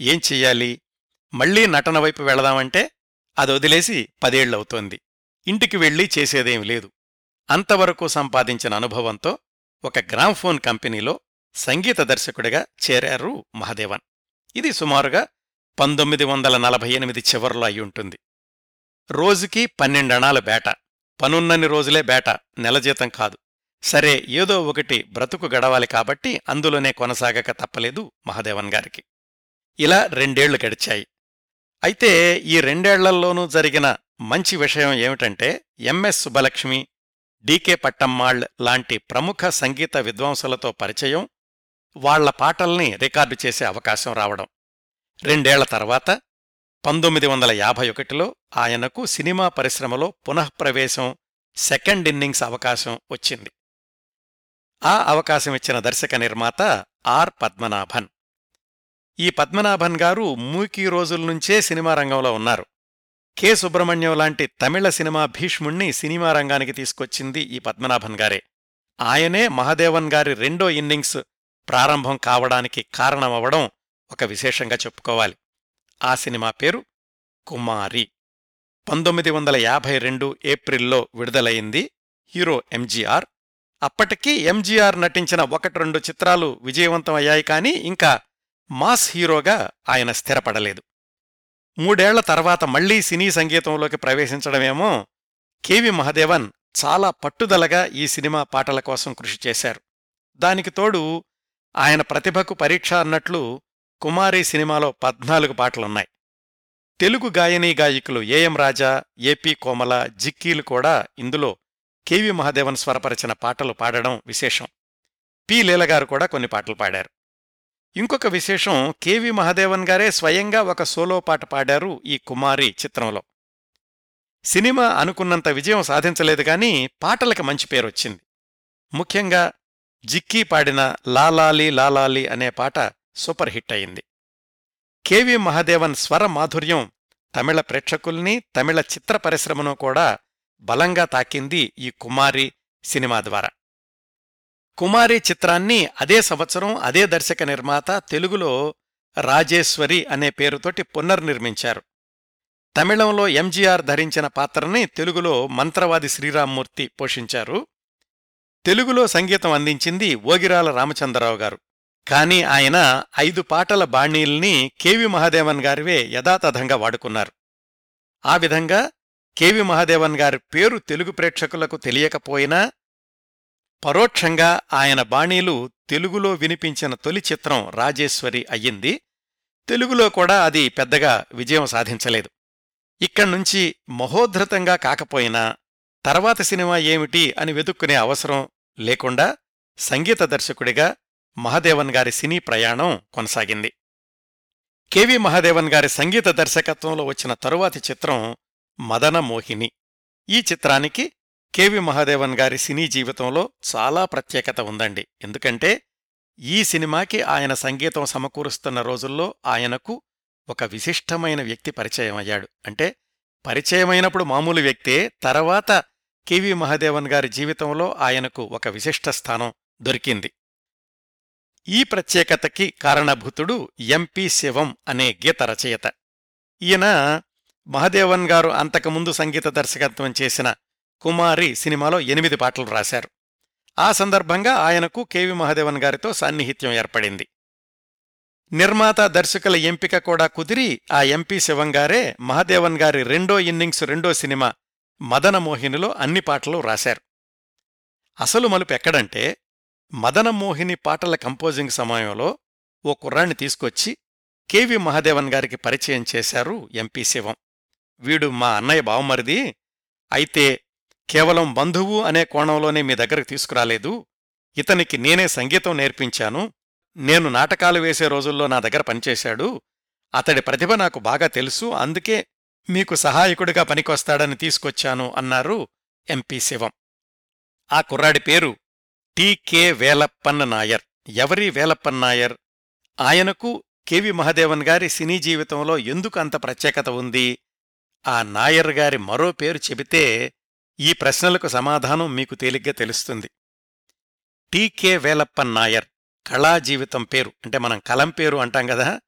ఏం చెయ్యాలి? మళ్ళీ నటన వైపు వెళదామంటే అది వదిలేసి పదేళ్ళవుతోంది ఇంటికి వెళ్ళి చేసేదేం లేదు. అంతవరకు సంపాదించిన అనుభవంతో ఒక గ్రామ్ఫోన్ కంపెనీలో సంగీత దర్శకుడిగా చేరారు మహదేవన్. ఇది సుమారుగా పంతొమ్మిది వందల నలభై ఎనిమిది చివరిలో అయ్యుంటుంది. రోజుకి పన్నెండణాల బేట. పనున్నన్ని రోజులే బేట. నెలజీతం కాదు. సరే ఏదో ఒకటి బ్రతుకు గడవాలి కాబట్టి అందులోనే కొనసాగక తప్పలేదు మహదేవన్ గారికి. ఇలా రెండేళ్ళు గడిచాయి. అయితే ఈ రెండేళ్ళల్లోనూ జరిగిన మంచి విషయం ఏమిటంటే ఎంఎస్ సుబ్బలక్ష్మి డీకే పట్టమ్మాళ్ లాంటి ప్రముఖ సంగీత విద్వాంసులతో పరిచయం వాళ్ళ పాటల్ని రికార్డు చేసే అవకాశం రావడం. రెండేళ్ళ తర్వాత పంతొమ్మిది వందల యాభై ఒకటిలో ఆయనకు సినిమా పరిశ్రమలో పునఃప్రవేశం సెకండ్ ఇన్నింగ్స్ అవకాశం వచ్చింది. ఆ అవకాశం ఇచ్చిన దర్శక నిర్మాత ఆర్ పద్మనాభన్. ఈ పద్మనాభన్ గారు మూకీ రోజుల నుంచే సినిమా రంగంలో ఉన్నారు. కె సుబ్రహ్మణ్యం లాంటి తమిళ సినిమా భీష్ముణ్ణి సినిమా రంగానికి తీసుకొచ్చింది ఈ పద్మనాభన్ గారే. ఆయనే మహదేవన్ గారి రెండో ఇన్నింగ్స్ ప్రారంభం కావడానికి కారణమవడం ఒక విశేషంగా చెప్పుకోవాలి. ఆ సినిమా పేరు కుమారి. పంతొమ్మిది వందల యాభై రెండు ఏప్రిల్లో విడుదలయింది హీరో ఎంజీఆర్. అప్పటికీ ఎంజీఆర్ నటించిన ఒకటి రెండు చిత్రాలు విజయవంతం అయ్యాయి కానీ ఇంకా మాస్ హీరోగా ఆయన స్థిరపడలేదు. మూడేళ్ళ తర్వాత మళ్ళీ సినీ సంగీతంలోకి ప్రవేశించడమేమో కెవి మహదేవన్ చాలా పట్టుదలగా ఈ సినిమా పాటల కోసం కృషి చేశారు. దానికి తోడు ఆయన ప్రతిభకు పరీక్ష అన్నట్లు కుమారి సినిమాలో పద్నాలుగు పాటలున్నాయి. తెలుగు గాయనీ గాయకులు ఏఎం రాజా ఏపీ కోమల జిక్కీలు కూడా ఇందులో కెవి మహాదేవన్ స్వరపరిచిన పాటలు పాడడం విశేషం. పి. లీలగారు కూడా కొన్ని పాటలు పాడారు. ఇంకొక విశేషం కెవి మహాదేవన్ గారే స్వయంగా ఒక సోలో పాట పాడారు ఈ కుమారి చిత్రంలో. సినిమా అనుకున్నంత విజయం సాధించలేదు గాని పాటలకు మంచి పేరొచ్చింది. ముఖ్యంగా జిక్కీ పాడిన లాలాలి లాలాలి అనే పాట సూపర్ హిట్ అయింది కెవి మహాదేవన్ స్వర మాధుర్యం తమిళ ప్రేక్షకుల్ని తమిళ చిత్ర పరిశ్రమను కూడా బలంగా తాకింది ఈ కుమారి సినిమా ద్వారా. కుమారి చిత్రాన్ని అదే సంవత్సరం అదే దర్శక నిర్మాత తెలుగులో రాజేశ్వరి అనే పేరుతోటి పునర్నిర్మించారు. తమిళంలో ఎంజీఆర్ ధరించిన పాత్రని తెలుగులో మంత్రవాది శ్రీరామ్మూర్తి పోషించారు. తెలుగులో సంగీతం అందించింది ఓగిరాల రామచంద్రరావు గారు. కాని ఆయన ఐదు పాటల బాణీల్ని కేవి మహాదేవన్ గారివే యథాతథంగా వాడుకున్నారు. ఆ విధంగా కెవి మహాదేవన్ గారి పేరు తెలుగు ప్రేక్షకులకు తెలియకపోయినా పరోక్షంగా ఆయన బాణీలు తెలుగులో వినిపించిన తొలి చిత్రం రాజేశ్వరి అయ్యింది. తెలుగులో కూడా అది పెద్దగా విజయం సాధించలేదు. ఇక్కడ్నుంచి మహోద్ధృతంగా కాకపోయినా తర్వాత సినిమా ఏమిటి అని వెతుక్కునే అవసరం లేకుండా సంగీత దర్శకుడిగా మహదేవన్ గారి సినీ ప్రయాణం కొనసాగింది. కెవి మహదేవన్ గారి సంగీత దర్శకత్వంలో వచ్చిన తరువాతి చిత్రం మదన మోహిని. ఈ చిత్రానికి కెవి మహాదేవన్ గారి సినీ జీవితంలో చాలా ప్రత్యేకత ఉందండి. ఎందుకంటే ఈ సినిమాకి ఆయన సంగీతం సమకూరుస్తున్న రోజుల్లో ఆయనకు ఒక విశిష్టమైన వ్యక్తి పరిచయం అయ్యాడు. అంటే పరిచయమైనప్పుడు మామూలు వ్యక్తే తర్వాత కెవి మహాదేవన్ గారి జీవితంలో ఆయనకు ఒక విశిష్ట స్థానం దొరికింది. ఈ ప్రత్యేకతకి కారణభూతుడు ఎంపి శివం అనే గీత రచయిత. ఈయన మహదేవన్ గారు అంతకుముందు సంగీత దర్శకత్వం చేసిన కుమారి సినిమాలో ఎనిమిది పాటలు రాశారు. ఆ సందర్భంగా ఆయనకు కెవి మహదేవన్ గారితో సాన్నిహిత్యం ఏర్పడింది. నిర్మాత దర్శకుల ఎంపిక కూడా కుదిరి ఆ ఎంపీ శివంగారే మహదేవన్ గారి రెండో ఇన్నింగ్స్ రెండో సినిమా మదనమోహినిలో అన్ని పాటలు రాశారు. అసలు మలుపు ఎక్కడంటే మదనమోహిని పాటల కంపోజింగ్ సమయంలో ఓ కుర్రాణ్ణి తీసుకొచ్చి కెవి మహాదేవన్ గారికి పరిచయం చేశారు ఎంపీ శివం. వీడు మా అన్నయ్య బావమరిది. అయితే కేవలం బంధువు అనే కోణంలోనే మీ దగ్గరకు తీసుకురాలేదు. ఇతనికి నేనే సంగీతం నేర్పించాను. నేను నాటకాలు వేసే రోజుల్లో నా దగ్గర పనిచేశాడు. అతడి ప్రతిభ నాకు బాగా తెలుసు. అందుకే మీకు సహాయకుడిగా పనికొస్తాడని తీసుకొచ్చాను అన్నారు ఎంపీ శివం. ఆ కుర్రాడి పేరు టీకే వేలప్పన్న నాయర్. ఎవరి వేలప్పన్ నాయర్? ఆయనకు కెవి మహదేవన్ గారి సినీ జీవితంలో ఎందుకు అంత ప్రత్యేకత ఉంది? ఆ నాయర్ గారి మరో పేరు చెబితే ఈ ప్రశ్నలకు సమాధానం మీకు తేలిగ్గా తెలుస్తుంది. టీకే వేలప్పన్ నాయర్ కళాజీవితం పేరు అంటే మనం కలం పేరు అంటాం కదా?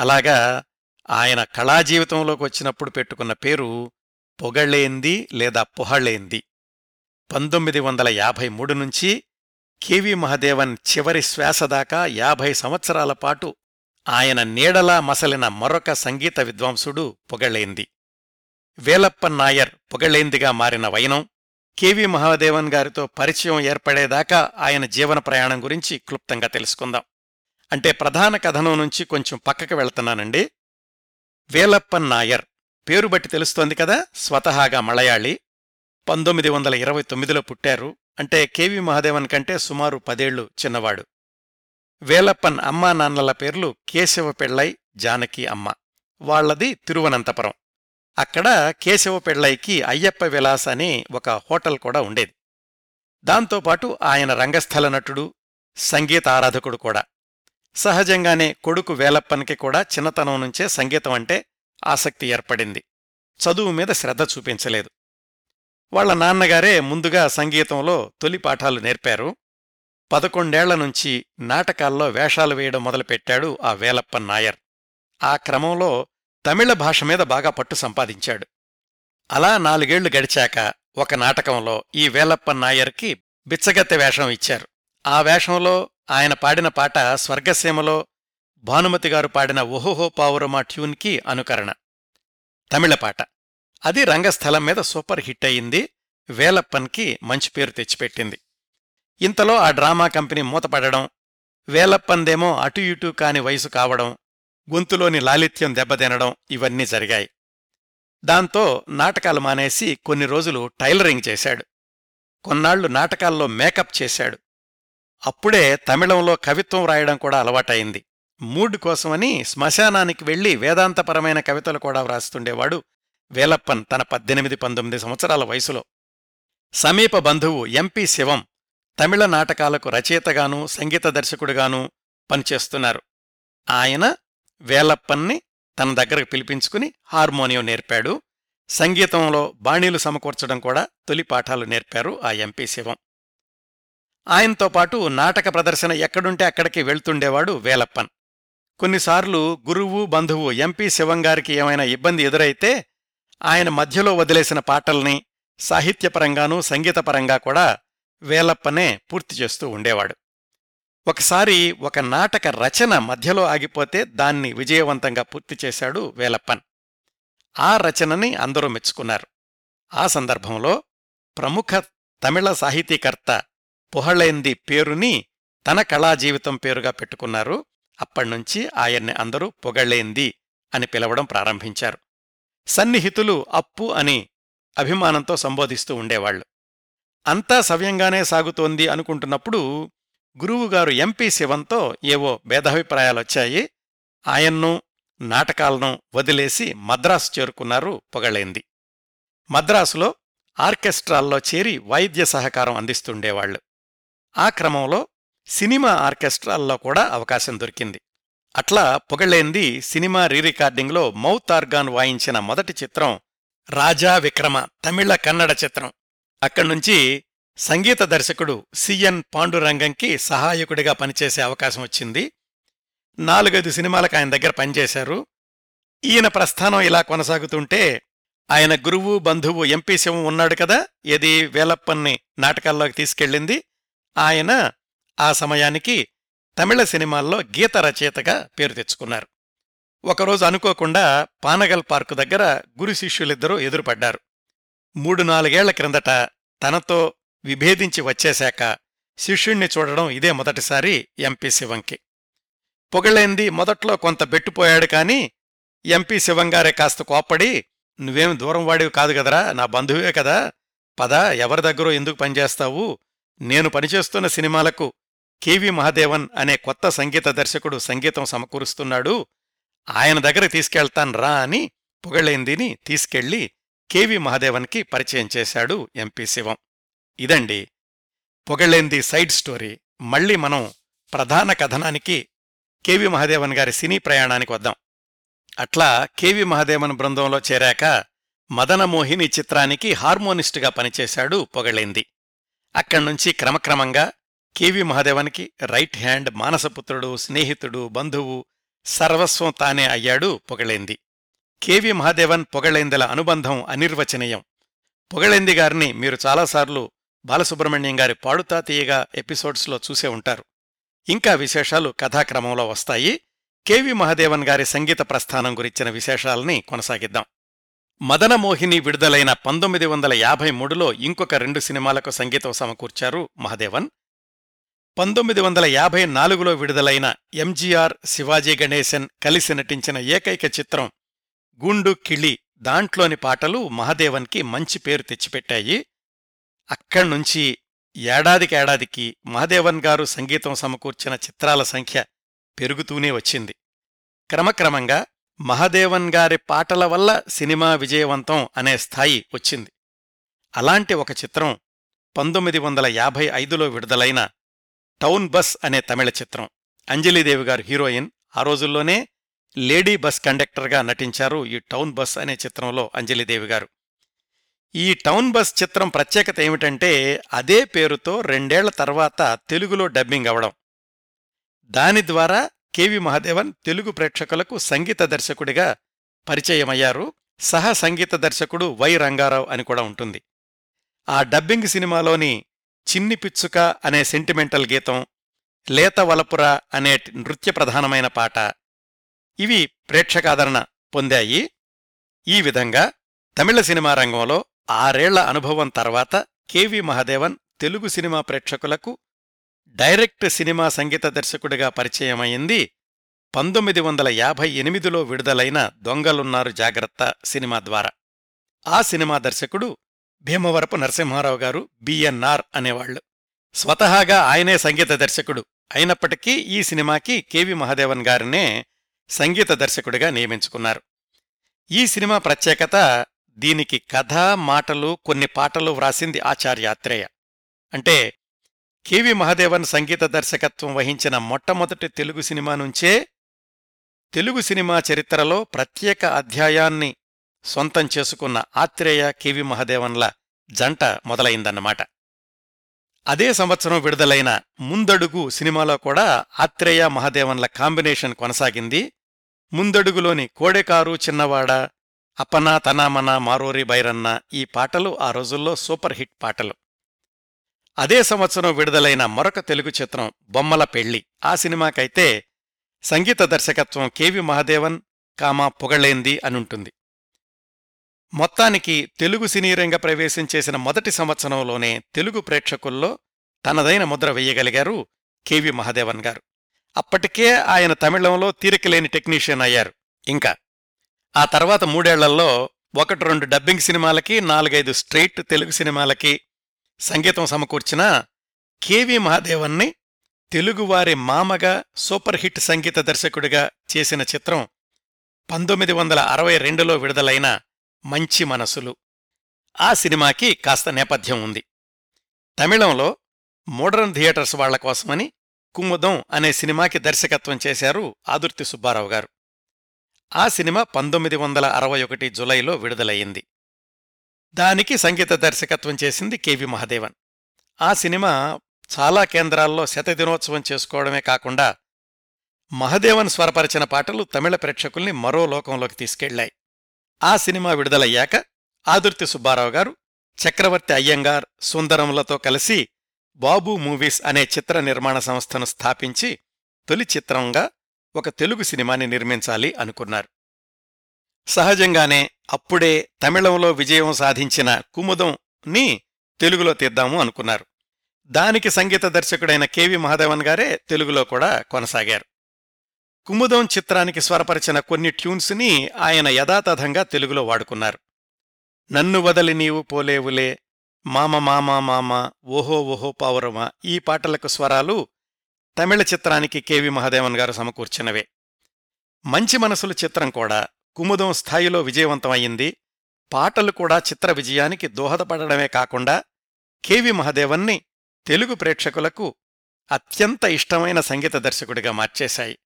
అలాగా ఆయన కళాజీవితంలోకి వచ్చినప్పుడు పెట్టుకున్న పేరు పొగళేంది లేదా పొహళేంది పంతొమ్మిది వందల యాభై మూడు నుంచి కెవి మహదేవన్ చివరి శ్వాస దాకా యాభై సంవత్సరాల పాటు ఆయన నీడలా మసలిన మరొక సంగీత విద్వాంసుడు పొగళేంది వేలప్పన్ నాయర్ పొగళేందిగా మారిన వైనం కెవి మహాదేవన్ గారితో పరిచయం ఏర్పడేదాకా ఆయన జీవన ప్రయాణం గురించి క్లుప్తంగా తెలుసుకుందాం. అంటే ప్రధాన కథనం నుంచి కొంచెం పక్కకి వెళ్తున్నానండి. వేలప్పన్ నాయర్ పేరు బట్టి తెలుస్తోంది కదా స్వతహాగా మలయాళి. పంతొమ్మిది వందల ఇరవై తొమ్మిదిలో పుట్టారు. అంటే కెవి మహాదేవన్ కంటే సుమారు పదేళ్ళు చిన్నవాడు. వేలప్పన్ అమ్మా నాన్నల పేర్లు కేశవ పెళ్ళై జానకి అమ్మ. వాళ్ళది తిరువనంతపురం. అక్కడ కేశవ పెళ్ళైకి అయ్యప్ప విలాస్ అని ఒక హోటల్ కూడా ఉండేది. దాంతోపాటు ఆయన రంగస్థల నటుడు సంగీత ఆరాధకుడు కూడా. సహజంగానే కొడుకు వేలప్పన్కి కూడా చిన్నతనం నుంచే సంగీతం అంటే ఆసక్తి ఏర్పడింది. చదువు మీద శ్రద్ధ చూపించలేదు. వాళ్ళ నాన్నగారే ముందుగా సంగీతంలో తొలి పాఠాలు నేర్పారు. పదకొండేళ్ళ నుంచి నాటకాల్లో వేషాలు వేయడం మొదలుపెట్టాడు ఆ వేలప్పన్ నాయర్. ఆ క్రమంలో తమిళ భాష మీద బాగా పట్టు సంపాదించాడు. అలా నాలుగేళ్ళు గడిచాక ఒక నాటకంలో ఈ వేలప్పన్ నాయర్కి బిచ్చగత్తె వేషం ఇచ్చారు. ఆ వేషంలో ఆయన పాడిన పాట స్వర్గసీమలో భానుమతి గారు పాడిన ఓహోహో పావురమా ట్యూన్కి అనుకరణ. తమిళ పాట. అది రంగస్థలం మీద సూపర్ హిట్ అయింది వేలప్పన్కి మంచి పేరు తెచ్చిపెట్టింది. ఇంతలో ఆ డ్రామా కంపెనీ మూతపడడం వేలప్పందేమో అటు ఇటు కాని వయసు కావడం గొంతులోని లాలిత్యం దెబ్బతినడం ఇవన్నీ జరిగాయి. దాంతో నాటకాలు మానేసి కొన్ని రోజులు టైలరింగ్ చేశాడు. కొన్నాళ్ళు నాటకాల్లో మేకప్ చేశాడు. అప్పుడే తమిళంలో కవిత్వం రాయడం కూడా అలవాటయింది. మూడ్ కోసమని శ్మశానానికి వెళ్ళి వేదాంతపరమైన కవితలు కూడా వ్రాస్తుండేవాడు వేలప్పన్ తన పద్దెనిమిది పంతొమ్మిది సంవత్సరాల వయసులో. సమీప బంధువు ఎంపీ శివం తమిళ నాటకాలకు రచయితగానూ సంగీత దర్శకుడుగానూ పనిచేస్తున్నారు. ఆయన వేలప్పన్ని తన దగ్గరకు పిలిపించుకుని హార్మోనియం నేర్పాడు. సంగీతంలో బాణీలు సమకూర్చడం కూడా తొలి పాఠాలు నేర్పారు ఆ ఎంపీ శివం. ఆయనతో పాటు నాటక ప్రదర్శన ఎక్కడుంటే అక్కడికి వెళ్తుండేవాడు వేలప్పన్. కొన్నిసార్లు గురువు బంధువు ఎంపీ శివంగారికి ఏమైనా ఇబ్బంది ఎదురైతే ఆయన మధ్యలో వదిలేసిన పాటల్ని సాహిత్యపరంగానూ సంగీతపరంగా కూడా వేలప్పనే పూర్తి చేస్తూ ఉండేవాడు. ఒకసారి ఒక నాటక రచన మధ్యలో ఆగిపోతే దాన్ని విజయవంతంగా పూర్తి చేశాడు వేలప్పన్. ఆ రచనని అందరూ మెచ్చుకున్నారు. ఆ సందర్భంలో ప్రముఖ తమిళ సాహితీకర్త పుహళేంది పేరుని తన కళాజీవితం పేరుగా పెట్టుకున్నారు. అప్పణ్నుంచి ఆయన్ని అందరూ పొగళ్ళేంది అని పిలవడం ప్రారంభించారు. సన్నిహితులు అప్పు అని అభిమానంతో సంబోధిస్తూ ఉండేవాళ్ళు అంతా సవ్యంగానే సాగుతోంది అనుకుంటున్నప్పుడు గురువుగారు ఎంపీ శివంతో ఏవో భేదాభిప్రాయాలొచ్చాయి. ఆయన్ను నాటకాలను వదిలేసి మద్రాసు చేరుకున్నారు పొగళేంది మద్రాసులో ఆర్కెస్ట్రాల్లో చేరి వైద్య సహకారం అందిస్తుండేవాళ్ళు ఆ క్రమంలో సినిమా ఆర్కెస్ట్రాల్లో కూడా అవకాశం దొరికింది. అట్లా పొగళ్ళేంది సినిమా రీరికార్డింగ్లో మౌత్ ఆర్గాన్ వాయించిన మొదటి చిత్రం రాజా విక్రమ తమిళ కన్నడ చిత్రం. అక్కడ్నుంచి సంగీత దర్శకుడు సిఎన్ పాండురంగంకి సహాయకుడిగా పనిచేసే అవకాశం వచ్చింది. నాలుగైదు సినిమాలకు ఆయన దగ్గర పనిచేశారు. ఈయన ప్రస్థానం ఇలా కొనసాగుతుంటే ఆయన గురువు బంధువు ఎంపీ శివం ఉన్నాడు కదా ఏది వేలప్పన్ని నాటకాల్లోకి తీసుకెళ్ళింది. ఆయన ఆ సమయానికి తమిళ సినిమాల్లో గీత రచయితగా పేరు తెచ్చుకున్నారు. ఒకరోజు అనుకోకుండా పానగల్ పార్కు దగ్గర గురు శిష్యులిద్దరూ ఎదురుపడ్డారు. మూడు నాలుగేళ్ళ క్రిందట తనతో విభేదించి వచ్చేశాక శిష్యుణ్ణి చూడడం ఇదే మొదటిసారి ఎంపీ శివంకి. పొగళేంది మొదట్లో కొంత బెట్టుపోయాడు కాని ఎంపీ శివంగారే కాస్త కోప్పడి నువ్వేం దూరం వాడివి కాదు కదరా నా బంధువే కదా పద ఎవరి దగ్గరో ఎందుకు పనిచేస్తావు నేను పనిచేస్తున్న సినిమాలకు కెవి మహాదేవన్ అనే కొత్త సంగీత దర్శకుడు సంగీతం సమకూరుస్తున్నాడు. ఆయన దగ్గర తీసుకెళ్తాను రా అని పొగళేందిని తీసుకెళ్ళి కెవి మహాదేవన్కి పరిచయం చేశాడు ఎంపీ శివం. ఇదండి పొగళేంది సైడ్ స్టోరీ. మళ్ళీ మనం ప్రధాన కథనానికి కెవి మహాదేవన్ గారి సినీ ప్రయాణానికి వద్దాం. అట్లా కెవి మహాదేవన్ బృందంలో చేరాక మదనమోహిని చిత్రానికి హార్మోనిస్టుగా పనిచేశాడు పొగళేంది అక్కడ్నుంచి క్రమక్రమంగా కెవి మహాదేవన్కి రైట్ హ్యాండ్ మానసపుత్రుడు స్నేహితుడు బంధువు సర్వస్వం తానే అయ్యాడు పొగళేంది కెవి మహాదేవన్ పొగళేందెల అనుబంధం అనిర్వచనీయం. పొగళేంది గారిని మీరు చాలాసార్లు బాలసుబ్రహ్మణ్యం గారి పాడుతా తీయగా ఎపిసోడ్స్లో చూసే ఉంటారు. ఇంకా విశేషాలు కథాక్రమంలో వస్తాయి. కెవి మహాదేవన్ గారి సంగీత ప్రస్థానం గురించిన విశేషాల్ని కొనసాగిద్దాం. మదనమోహిని విడుదలైన పంతొమ్మిది వందల యాభై మూడులో ఇంకొక రెండు సినిమాలకు సంగీతం సమకూర్చారు మహాదేవన్. పంతొమ్మిది వందల యాభై నాలుగులో విడుదలైన ఎంజీఆర్ శివాజీ గణేశన్ కలిసి నటించిన ఏకైక చిత్రం గుండు కిళి దాంట్లోని పాటలు మహాదేవన్కి మంచి పేరు తెచ్చిపెట్టాయి. అక్కడ్నుంచి ఏడాదికేడాదికి మహాదేవన్ గారు సంగీతం సమకూర్చిన చిత్రాల సంఖ్య పెరుగుతూనే వచ్చింది. క్రమక్రమంగా మహాదేవన్ గారి పాటల వల్ల సినిమా విజయవంతం అనే స్థాయి వచ్చింది. అలాంటి ఒక చిత్రం పంతొమ్మిది వందల యాభై ఐదులో విడుదలైన టౌన్ బస్ అనే తమిళ చిత్రం. అంజలీదేవి గారు హీరోయిన్. ఆ రోజుల్లోనే లేడీ బస్ కండక్టర్గా నటించారు ఈ టౌన్ బస్ అనే చిత్రంలో అంజలీదేవి గారు. ఈ టౌన్ బస్ చిత్రం ప్రత్యేకత ఏమిటంటే అదే పేరుతో రెండేళ్ళ తర్వాత తెలుగులో డబ్బింగ్ అవడం దాని ద్వారా కెవి మహాదేవన్ తెలుగు ప్రేక్షకులకు సంగీత దర్శకుడిగా పరిచయమయ్యారు. సహ సంగీత దర్శకుడు వై రంగారావు అని కూడా ఉంటుంది. ఆ డబ్బింగ్ సినిమాలోని చిన్ని పిచ్చుక అనే సెంటిమెంటల్ గీతం లేత వలపుర అనే నృత్య ప్రధానమైన పాట ఇవి ప్రేక్షకాదరణ పొందాయి. ఈ విధంగా తమిళ సినిమా రంగంలో ఆరేళ్ళ అనుభవం తర్వాత కెవి మహదేవన్ తెలుగు సినిమా ప్రేక్షకులకు డైరెక్ట్ సినిమా సంగీత దర్శకుడిగా పరిచయమైంది. పంతొమ్మిది వందల యాభై ఎనిమిదిలో విడుదలైన దొంగలున్నారు జాగ్రత్త సినిమా ద్వారా. ఆ సినిమా దర్శకుడు భీమవరపు నరసింహారావు గారు బిఎన్ఆర్ అనేవాళ్ళు స్వతహాగా ఆయనే సంగీత దర్శకుడు. అయినప్పటికీ ఈ సినిమాకి కెవి మహాదేవన్ గారినే సంగీత దర్శకుడిగా నియమించుకున్నారు. ఈ సినిమా ప్రత్యేకత దీనికి కథ మాటలు కొన్ని పాటలు వ్రాసింది ఆచార్యాత్రేయ. అంటే కెవి మహాదేవన్ సంగీత దర్శకత్వం వహించిన మొట్టమొదటి తెలుగు సినిమా నుంచే తెలుగు సినిమా చరిత్రలో ప్రత్యేక అధ్యాయాన్ని సొంతం చేసుకున్న ఆత్రేయ కివి మహదేవన్ల జంట మొదలైందన్నమాట. అదే సంవత్సరం విడుదలైన ముందడుగు సినిమాలో కూడా ఆత్రేయ మహదేవన్ల కాంబినేషన్ కొనసాగింది. ముందడుగులోని కోడెకారు చిన్నవాడ అపనా తనామన మారోరి బైరన్న ఈ పాటలు ఆ రోజుల్లో సూపర్ హిట్ పాటలు. అదే సంవత్సరం విడుదలైన మరొక తెలుగు చిత్రం బొమ్మల పెళ్ళి ఆ సినిమాకైతే సంగీత దర్శకత్వం K V Mahadevan comma Pugazhendi అనుంటుంది. మొత్తానికి తెలుగు సినీరంగ ప్రవేశం చేసిన మొదటి సంవత్సరంలోనే తెలుగు ప్రేక్షకుల్లో తనదైన ముద్ర వెయ్యగలిగారు కెవి మహదేవన్ గారు. అప్పటికే ఆయన తమిళంలో తీరికలేని టెక్నీషియన్ అయ్యారు. ఇంకా ఆ తర్వాత మూడేళ్ళలో ఒకటి రెండు డబ్బింగ్ సినిమాలకి నాలుగైదు స్ట్రెయిట్ తెలుగు సినిమాలకి సంగీతం సమకూర్చిన కెవి మహాదేవన్ని తెలుగువారి మామగా సూపర్ హిట్ సంగీత దర్శకుడిగా చేసిన చిత్రం పంతొమ్మిది వందల అరవై రెండులో విడుదలైన మంచి మనసులు. ఆ సినిమాకి కాస్త నేపథ్యం ఉంది. తమిళంలో మోడర్న్ థియేటర్స్ వాళ్ళ కోసమని కుముదం అనే సినిమాకి దర్శకత్వం చేశారు ఆదుర్తి సుబ్బారావు గారు. ఆ సినిమా పంతొమ్మిది వందల అరవై ఒకటి జులైలో విడుదలయ్యింది. దానికి సంగీత దర్శకత్వం చేసింది కెవి మహదేవన్. ఆ సినిమా చాలా కేంద్రాల్లో శతదినోత్సవం చేసుకోవడమే కాకుండా మహదేవన్ స్వరపరిచిన పాటలు తమిళ ప్రేక్షకుల్ని మరో లోకంలోకి తీసుకెళ్ళాయి ఆ సినిమా విడుదలయ్యాక ఆదుర్తి సుబ్బారావు గారు చక్రవర్తి అయ్యంగార్ సుందరములతో కలిసి బాబు మూవీస్ అనే చిత్ర నిర్మాణ సంస్థను స్థాపించి తొలి చిత్రంగా ఒక తెలుగు సినిమాని నిర్మించాలి అనుకున్నారు. సహజంగానే అప్పుడే తమిళంలో విజయం సాధించిన కుముదంని తెలుగులో తీద్దాము అనుకున్నారు. దానికి సంగీత దర్శకుడైన కెవి మహాదేవన్ గారే తెలుగులో కూడా కొనసాగారు. కుముదం చిత్రానికి స్వరపరిచిన కొన్ని ట్యూన్స్ని ఆయన యథాతథంగా తెలుగులో వాడుకున్నారు. నన్ను వదలి నీవు పోలేవులే మామ మామ మామ ఓహో ఓహో పావురమా ఈ పాటలకు స్వరాలు తమిళ చిత్రానికి కెవి మహదేవన్ గారు సమకూర్చినవే. మంచి మనసులు చిత్రం కూడా కుముదం స్థాయిలో విజయవంతమయ్యింది. పాటలు కూడా చిత్ర విజయానికి దోహదపడడమే కాకుండా కెవి మహదేవన్ని తెలుగు ప్రేక్షకులకు అత్యంత ఇష్టమైన సంగీత దర్శకుడిగా మార్చేశాయి.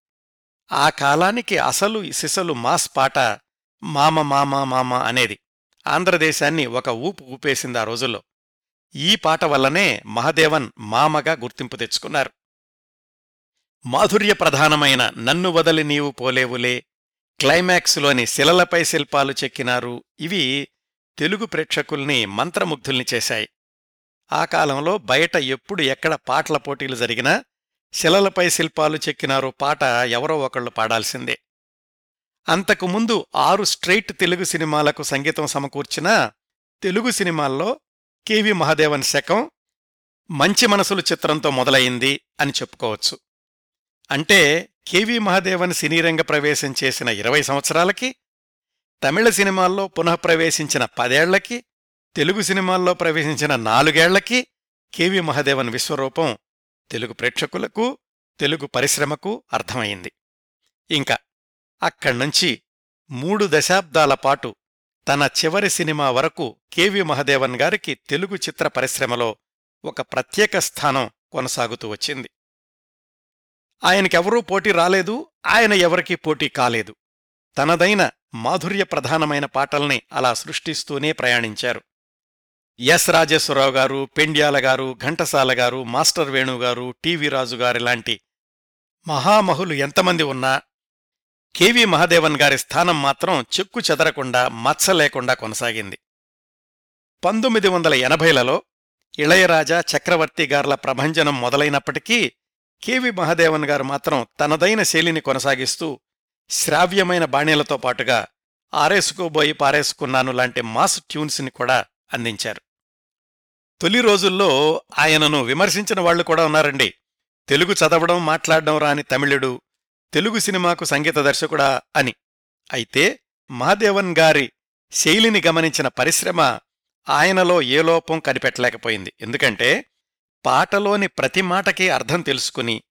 ఆ కాలానికి అసలు సిసలు మాస్ పాట మామ మామ మామ అనేది ఆంధ్రదేశాన్ని ఒక ఊపు ఊపేసింది ఆ రోజుల్లో. ఈ పాట వల్లనే మహదేవన్ మామగా గుర్తింపు తెచ్చుకున్నారు. మాధుర్య ప్రధానమైన నన్ను వదలి నీవు పోలేవులే క్లైమాక్స్లోని శిలలపై శిల్పాలు చెక్కినారు ఇవి తెలుగు ప్రేక్షకుల్ని మంత్రముగ్ధుల్ని చేశాయి. ఆ కాలంలో బయట ఎప్పుడు ఎక్కడ పాటల పోటీలు జరిగినా శిలలపై శిల్పాలు చెక్కినారు పాట ఎవరో ఒకళ్ళు పాడాల్సిందే. అంతకుముందు ఆరు స్ట్రెయిట్ తెలుగు సినిమాలకు సంగీతం సమకూర్చిన తెలుగు సినిమాల్లో కెవి మహాదేవన్ శకం మంచి మనసులు చిత్రంతో మొదలయింది అని చెప్పుకోవచ్చు. అంటే కెవి మహాదేవన్ సినీరంగ ప్రవేశం చేసిన ఇరవై సంవత్సరాలకి తమిళ సినిమాల్లో పునఃప్రవేశించిన పదేళ్ళకి తెలుగు సినిమాల్లో ప్రవేశించిన నాలుగేళ్ళకి కెవి మహాదేవన్ విశ్వరూపం తెలుగు ప్రేక్షకులకు తెలుగు పరిశ్రమకు అర్థమైంది. ఇంకా అక్కడ్నుంచి మూడు దశాబ్దాల పాటు తన చివరి సినిమా వరకు కెవి మహదేవన్ గారికి తెలుగు చిత్ర పరిశ్రమలో ఒక ప్రత్యేక స్థానం కొనసాగుతూ వచ్చింది. ఆయనకెవరూ పోటీ రాలేదు ఆయన ఎవరికీ పోటీ కాలేదు. తనదైన మాధుర్య ప్రధానమైన పాటల్ని అలా సృష్టిస్తూనే ప్రయాణించారు. ఎస్ రాజేశ్వరరావు గారు పెండ్యాల గారు ఘంటసాల గారు మాస్టర్ వేణుగారు టీవీ రాజు గారిలాంటి మహామహులు ఎంతమంది ఉన్నా కెవి మహాదేవన్ గారి స్థానం మాత్రం చెక్కు చెదరకుండా మచ్చ లేకుండా కొనసాగింది. పంతొమ్మిది వందల ఎనభైలలో ఇళయరాజా చక్రవర్తి గార్ల ప్రభంజనం మొదలైనప్పటికీ కెవి మహాదేవన్ గారు మాత్రం తనదైన శైలిని కొనసాగిస్తూ శ్రావ్యమైన బాణీలతో పాటుగా ఆరేసుకోబోయి పారేసుకున్నాను లాంటి మాస్ ట్యూన్స్ని కూడా అందించారు. తొలి రోజుల్లో ఆయనను విమర్శించిన వాళ్ళు కూడా ఉన్నారండి. తెలుగు చదవడం మాట్లాడడం రాని తమిళుడు తెలుగు సినిమాకు సంగీత దర్శకుడా అని. అయితే మహాదేవన్ గారి శైలిని గమనించిన పరిశ్రమ ఆయనలో ఏ లోపం కనిపెట్టలేకపోయింది. ఎందుకంటే పాటలోని ప్రతి మాటకి అర్థం తెలుసుకుని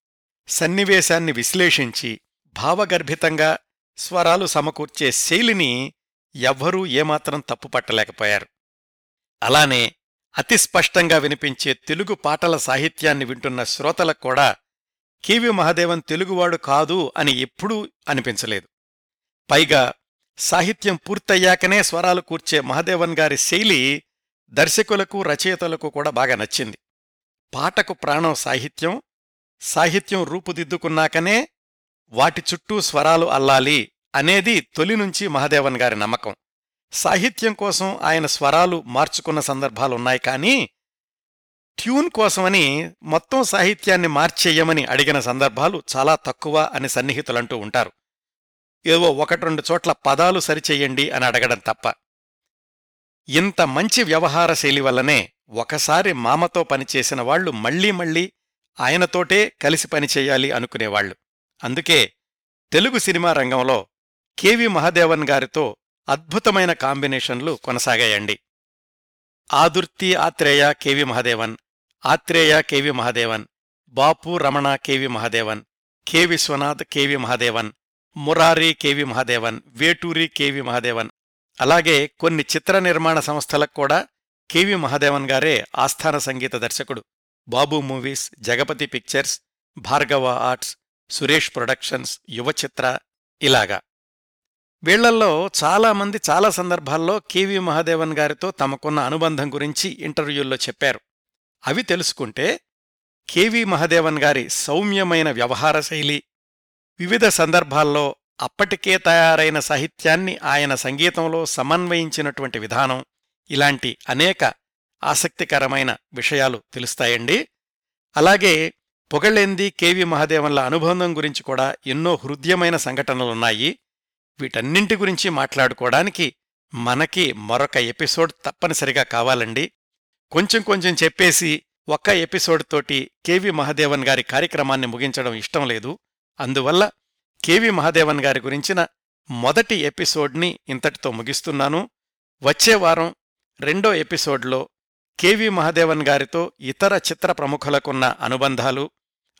సన్నివేశాన్ని విశ్లేషించి భావగర్భితంగా స్వరాలు సమకూర్చే శైలిని ఎవ్వరూ ఏమాత్రం తప్పుపట్టలేకపోయారు. అలానే అతి స్పష్టంగా వినిపించే తెలుగు పాటల సాహిత్యాన్ని వింటున్న శ్రోతలకు కూడా కీవి మహాదేవన్ తెలుగువాడు కాదు అని ఎప్పుడూ అనిపించలేదు. పైగా సాహిత్యం పూర్తయ్యాకనే స్వరాలు కూర్చే మహాదేవన్ గారి శైలి దర్శకులకు రచయితలకు కూడా బాగా నచ్చింది. పాటకు ప్రాణం సాహిత్యం సాహిత్యం రూపుదిద్దుకున్నాకనే వాటి చుట్టూ స్వరాలు అల్లాలి అనేది తొలి నుంచి మహాదేవన్ గారి నమ్మకం. సాహిత్యం కోసం ఆయన స్వరాలు మార్చుకున్న సందర్భాలున్నాయి కానీ ట్యూన్ కోసమని మొత్తం సాహిత్యాన్ని మార్చేయమని అడిగిన సందర్భాలు చాలా తక్కువ అని సన్నిహితులంటూ ఉంటారు. ఏవో ఒకటి రెండు చోట్ల పదాలు సరిచెయ్యండి అని అడగడం తప్ప. ఇంత మంచి వ్యవహార శైలి వల్లనే ఒకసారి మామతో పనిచేసిన వాళ్ళు మళ్ళీ మళ్ళీ ఆయనతోటే కలిసి పనిచేయాలి అనుకునేవాళ్ళు అందుకే తెలుగు సినిమా రంగంలో కెవి మహాదేవన్ గారితో అద్భుతమైన కాంబినేషన్లు కొనసాగాయండి. ఆదుర్తి ఆత్రేయ కెవి మహదేవన్ ఆత్రేయ కెవి మహదేవన్ బాపు రమణ కెవి మహదేవన్ కె విశ్వనాథ్ కెవి మహదేవన్ మురారి కెవి మహదేవన్ వేటూరి కెవి మహదేవన్ అలాగే కొన్ని చిత్ర నిర్మాణ సంస్థలకు కూడా కెవి మహాదేవన్ గారే ఆస్థాన సంగీత దర్శకుడు. Babu Movies Jagapathi Pictures Bhargava Arts Suresh Productions Yuvachitra ఇలాగా. వీళ్ళల్లో చాలామంది చాలా సందర్భాల్లో కెవి మహాదేవన్ గారితో తమకున్న అనుబంధం గురించి ఇంటర్వ్యూల్లో చెప్పారు. అవి తెలుసుకుంటే కెవి మహాదేవన్ గారి సౌమ్యమైన వ్యవహార శైలి వివిధ సందర్భాల్లో అప్పటికే తయారైన సాహిత్యాన్ని ఆయన సంగీతంలో సమన్వయించినటువంటి విధానం ఇలాంటి అనేక ఆసక్తికరమైన విషయాలు తెలుస్తాయండి. అలాగే పొగళ్ళేంది కెవి మహాదేవన్ల అనుబంధం గురించి కూడా ఎన్నో హృదయమైన సంఘటనలున్నాయి. వీటన్నింటి గురించి మాట్లాడుకోవడానికి మనకి మరొక ఎపిసోడ్ తప్పనిసరిగా కావాలండి. కొంచెం కొంచెం చెప్పేసి ఒక్క ఎపిసోడ్ తోటి కెవి మహదేవన్ గారి కార్యక్రమాన్ని ముగించడం ఇష్టం లేదు. అందువల్ల కెవి మహదేవన్ గారి గురించిన మొదటి ఎపిసోడ్ని ఇంతటితో ముగిస్తున్నాను. వచ్చే వారం రెండో ఎపిసోడ్లో కెవి మహదేవన్ గారితో ఇతర చిత్ర ప్రముఖులకున్న అనుబంధాలు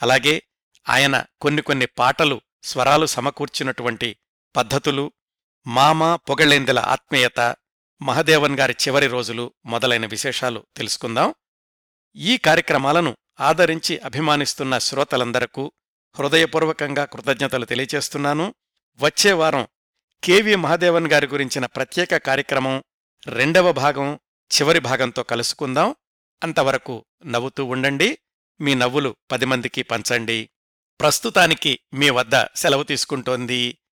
అలాగే ఆయన కొన్ని కొన్ని పాటలు స్వరాలు సమకూర్చినటువంటి పద్ధతులు మామ పొగళేందెల ఆత్మీయత మహదేవన్ గారి చివరి రోజులు మొదలైన విశేషాలు తెలుసుకుందాం. ఈ కార్యక్రమాలను ఆదరించి అభిమానిస్తున్న శ్రోతలందరకు హృదయపూర్వకంగా కృతజ్ఞతలు తెలియచేస్తున్నాను వచ్చే వారం కెవి మహాదేవన్ గారి గురించిన ప్రత్యేక కార్యక్రమం రెండవ భాగం చివరి భాగంతో కలుసుకుందాం. అంతవరకు నవ్వుతూ ఉండండి. మీ నవ్వులు పది మందికి పంచండి. ప్రస్తుతానికి మీ వద్ద సెలవు తీసుకుంటోంది